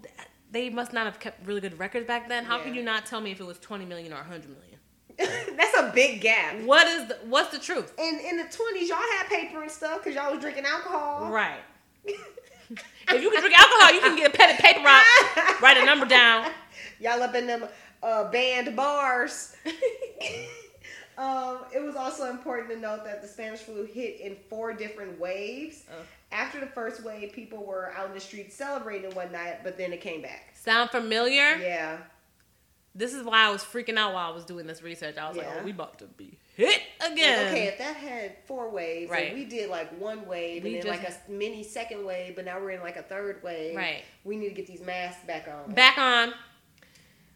they must not have kept really good records back then. How Yeah. can you not tell me if it was 20 million or 100 million? <laughs> that's a big gap. What is the what's the truth? And in the 20s, y'all had paper and stuff because y'all was drinking alcohol. Right. <laughs> if you can drink alcohol, you can get a pen and paper out, write a number down. <laughs> Y'all up in them uh, band bars. Um, it was also important to note that the Spanish flu hit in four different waves. Oh. After the first wave, people were out in the streets celebrating one night, but then it came back. Sound familiar? Yeah. This is why I was freaking out while I was doing this research. I was like, Yeah. oh, we about to be hit again. okay, if that had four waves, Right. we did like one wave We and then like a mini second wave, but now we're in like a third wave. Right. We need to get these masks back on. Back on.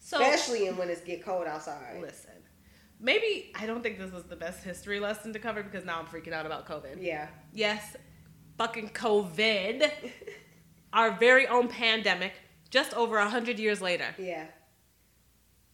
So especially in when it's get cold outside. listen, maybe I don't think this was the best history lesson to cover because now I'm freaking out about COVID. Yeah. Yes, fucking COVID, <laughs> our very own pandemic, just over a hundred years later. Yeah.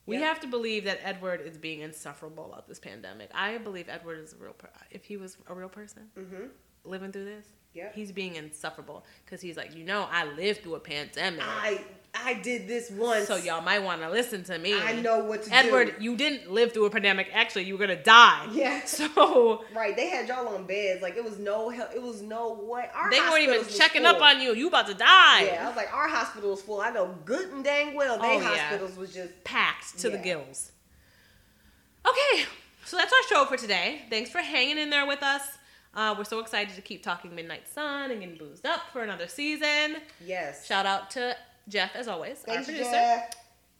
We Yep. have to believe that Edward is being insufferable about this pandemic. I believe Edward is a real. Per- if he was a real person Mm-hmm. living through this, Yeah, he's being insufferable because he's like, you know, I lived through a pandemic, I I did this once. so y'all might want to listen to me. I know what to Edward, do. Edward, you didn't live through a pandemic. Actually, you were gonna die. Yeah. <laughs> So Right, they had y'all on beds. Like it was no help. It was no way. Our they weren't even checking full. up on you. You about to die. Yeah, I was like, our hospital was full. I know good and dang well. They Oh, yeah. hospitals was just packed to the gills. Okay, so that's our show for today. Thanks for hanging in there with us. Uh, we're so excited to keep talking Midnight Sun and getting boozed up for another season. yes. Shout out to Jeff, as always, our Thanks, producer. Jeff.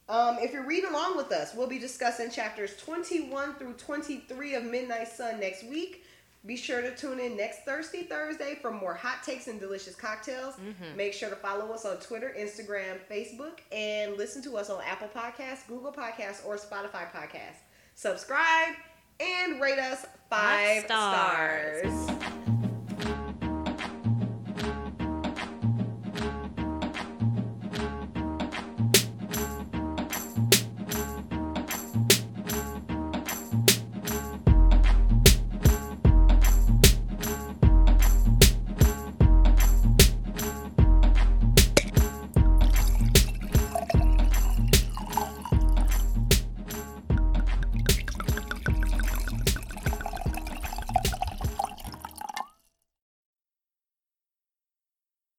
Um, if you're reading along with us, we'll be discussing chapters 21 through 23 of Midnight Sun next week. Be sure to tune in next Thursday, Thursday for more hot takes and delicious cocktails. Mm-hmm. Make sure to follow us on Twitter, Instagram, Facebook, and listen to us on Apple Podcasts, Google Podcasts, or Spotify Podcasts. Subscribe and rate us five, Five stars. stars.